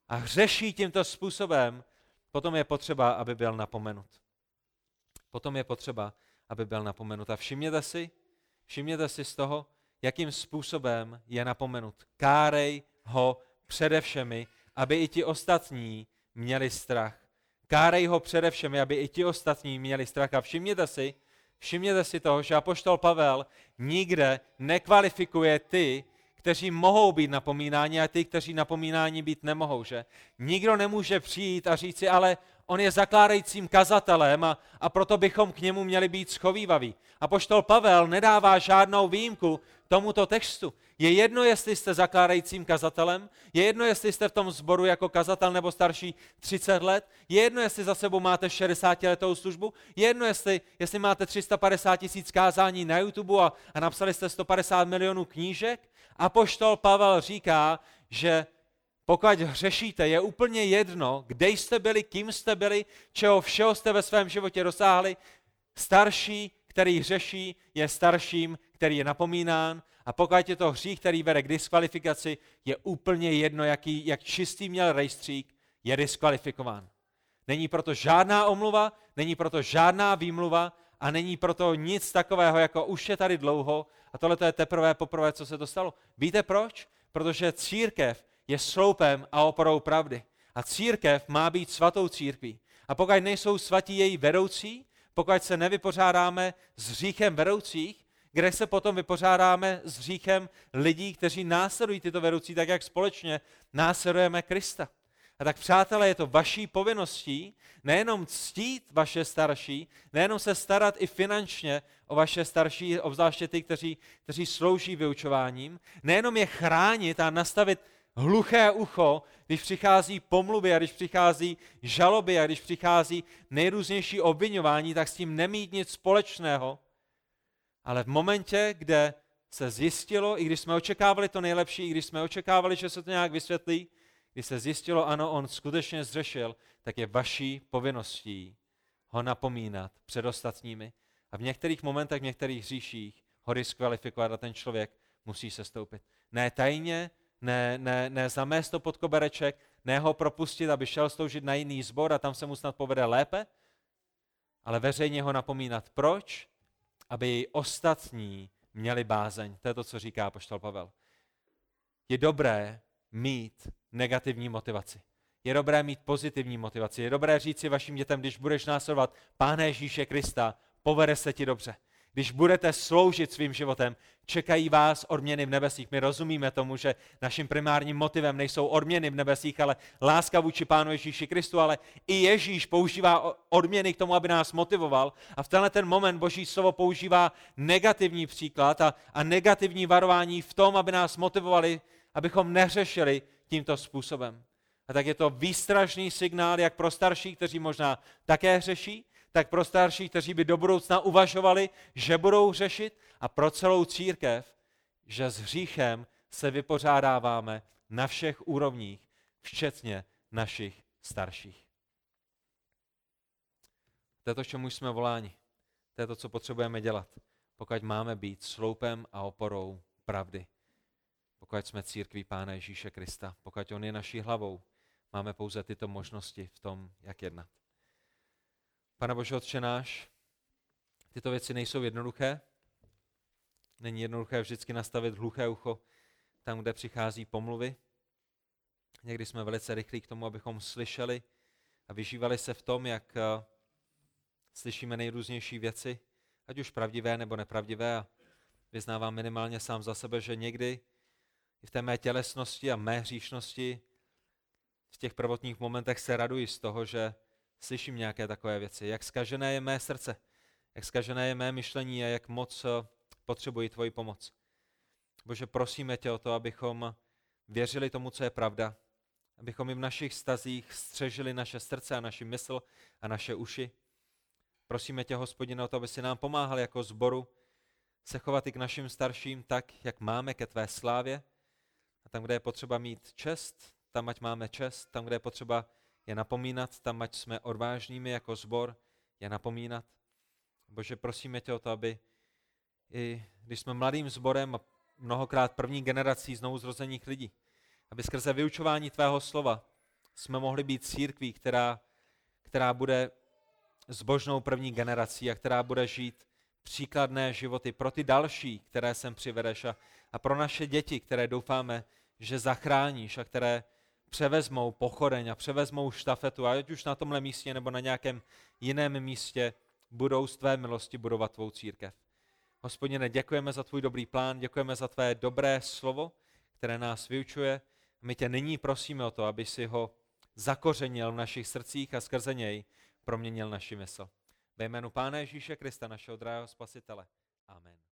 a hřeší tímto způsobem, potom je potřeba, aby byl napomenut. Potom je potřeba, aby byl napomenut. A všimněte si, všimněte si z toho, jakým způsobem je napomenut. Kárej ho především, aby i ti ostatní měli strach. Kárej ho především, aby i ti ostatní měli strach. A všimněte si, všimněte si toho, že apoštol Pavel nikde nekvalifikuje ty, kteří mohou být napomínáni a ty, kteří napomínáni být nemohou, že? Nikdo nemůže přijít a říci, ale on je zakládajícím kazatelem a, a proto bychom k němu měli být schovývaví. A poštol Pavel nedává žádnou výjimku tomuto textu. Je jedno, jestli jste zakládajícím kazatelem, je jedno, jestli jste v tom sboru jako kazatel nebo starší 30 let, je jedno, jestli za sebou máte 60 letou službu, je jedno, jestli, jestli máte 350 tisíc kázání na YouTube a, a napsali jste 150 milionů knížek, Apoštol Pavel říká, že pokud hřešíte, je úplně jedno, kde jste byli, kým jste byli, čeho všeho jste ve svém životě dosáhli. Starší, který hřeší, je starším, který je napomínán. A pokud je to hřích, který vede k diskvalifikaci, je úplně jedno, jaký, jak čistý měl rejstřík, je diskvalifikován. Není proto žádná omluva, není proto žádná výmluva a není proto nic takového, jako už je tady dlouho a tohle to je teprve poprvé, co se to stalo. Víte proč? Protože církev je sloupem a oporou pravdy. A církev má být svatou církví. A pokud nejsou svatí její vedoucí, pokud se nevypořádáme s hříchem vedoucích, kde se potom vypořádáme s hříchem lidí, kteří následují tyto vedoucí, tak jak společně následujeme Krista. A tak, přátelé, je to vaší povinností nejenom ctít vaše starší, nejenom se starat i finančně o vaše starší, obzvláště ty, kteří, kteří slouží vyučováním, nejenom je chránit a nastavit hluché ucho, když přichází pomluvy a když přichází žaloby a když přichází nejrůznější obvinování, tak s tím nemít nic společného. Ale v momentě, kde se zjistilo, i když jsme očekávali to nejlepší, i když jsme očekávali, že se to nějak vysvětlí, když se zjistilo, ano, on skutečně zřešil, tak je vaší povinností ho napomínat před ostatními a v některých momentech, v některých hříších ho diskvalifikovat a ten člověk musí se stoupit. Ne tajně, ne, ne, ne zamést to pod kobereček, ne ho propustit, aby šel sloužit na jiný sbor a tam se mu snad povede lépe, ale veřejně ho napomínat. Proč? Aby i ostatní měli bázeň. To je to, co říká poštol Pavel. Je dobré mít negativní motivaci. Je dobré mít pozitivní motivaci. Je dobré říct si vašim dětem, když budeš následovat Pána Ježíše Krista, povede se ti dobře. Když budete sloužit svým životem, čekají vás odměny v nebesích. My rozumíme tomu, že naším primárním motivem nejsou odměny v nebesích, ale láska vůči Pánu Ježíši Kristu, ale i Ježíš používá odměny k tomu, aby nás motivoval. A v tenhle ten moment Boží slovo používá negativní příklad a, a negativní varování v tom, aby nás motivovali, abychom neřešili tímto způsobem. A tak je to výstražný signál jak pro starší, kteří možná také hřeší, tak pro starší, kteří by do budoucna uvažovali, že budou řešit, a pro celou církev, že s hříchem se vypořádáváme na všech úrovních, včetně našich starších. To je to, čemu jsme voláni. To je to, co potřebujeme dělat, pokud máme být sloupem a oporou pravdy. Pokud jsme církví Pána Ježíše Krista, pokud On je naší hlavou, máme pouze tyto možnosti v tom, jak jednat. Pane Bože, Otče náš, tyto věci nejsou jednoduché. Není jednoduché vždycky nastavit hluché ucho tam, kde přichází pomluvy. Někdy jsme velice rychlí k tomu, abychom slyšeli a vyžívali se v tom, jak eh, slyšíme nejrůznější věci, ať už pravdivé nebo nepravdivé. A vyznávám minimálně sám za sebe, že někdy i v té mé tělesnosti a mé hříšnosti v těch prvotních momentech se raduji z toho, že slyším nějaké takové věci. Jak skažené je mé srdce, jak skažené je mé myšlení a jak moc eh, potřebuji tvoji pomoc. Bože, prosíme tě o to, abychom věřili tomu, co je pravda, abychom i v našich stazích střežili naše srdce a naši mysl a naše uši. Prosíme tě, hospodine, o to, aby si nám pomáhal jako zboru se chovat i k našim starším tak, jak máme ke tvé slávě. A tam, kde je potřeba mít čest, tam ať máme čest, tam, kde je potřeba je napomínat, tam ať jsme odvážnými jako zbor, je napomínat. Bože, prosíme tě o to, aby i když jsme mladým zborem a mnohokrát první generací znovu zrozených lidí, aby skrze vyučování tvého slova jsme mohli být církví, která, která bude zbožnou první generací a která bude žít příkladné životy pro ty další, které sem přivedeš a, a pro naše děti, které doufáme, že zachráníš a které převezmou pochodeň a převezmou štafetu, ať už na tomhle místě nebo na nějakém jiném místě, budou z tvé milosti budovat tvou církev. Hospodine, děkujeme za tvůj dobrý plán, děkujeme za tvé dobré slovo, které nás vyučuje. My tě nyní prosíme o to, aby si ho zakořenil v našich srdcích a skrze něj proměnil naši mysl. Ve jménu Pána Ježíše Krista, našeho drahého spasitele. Amen.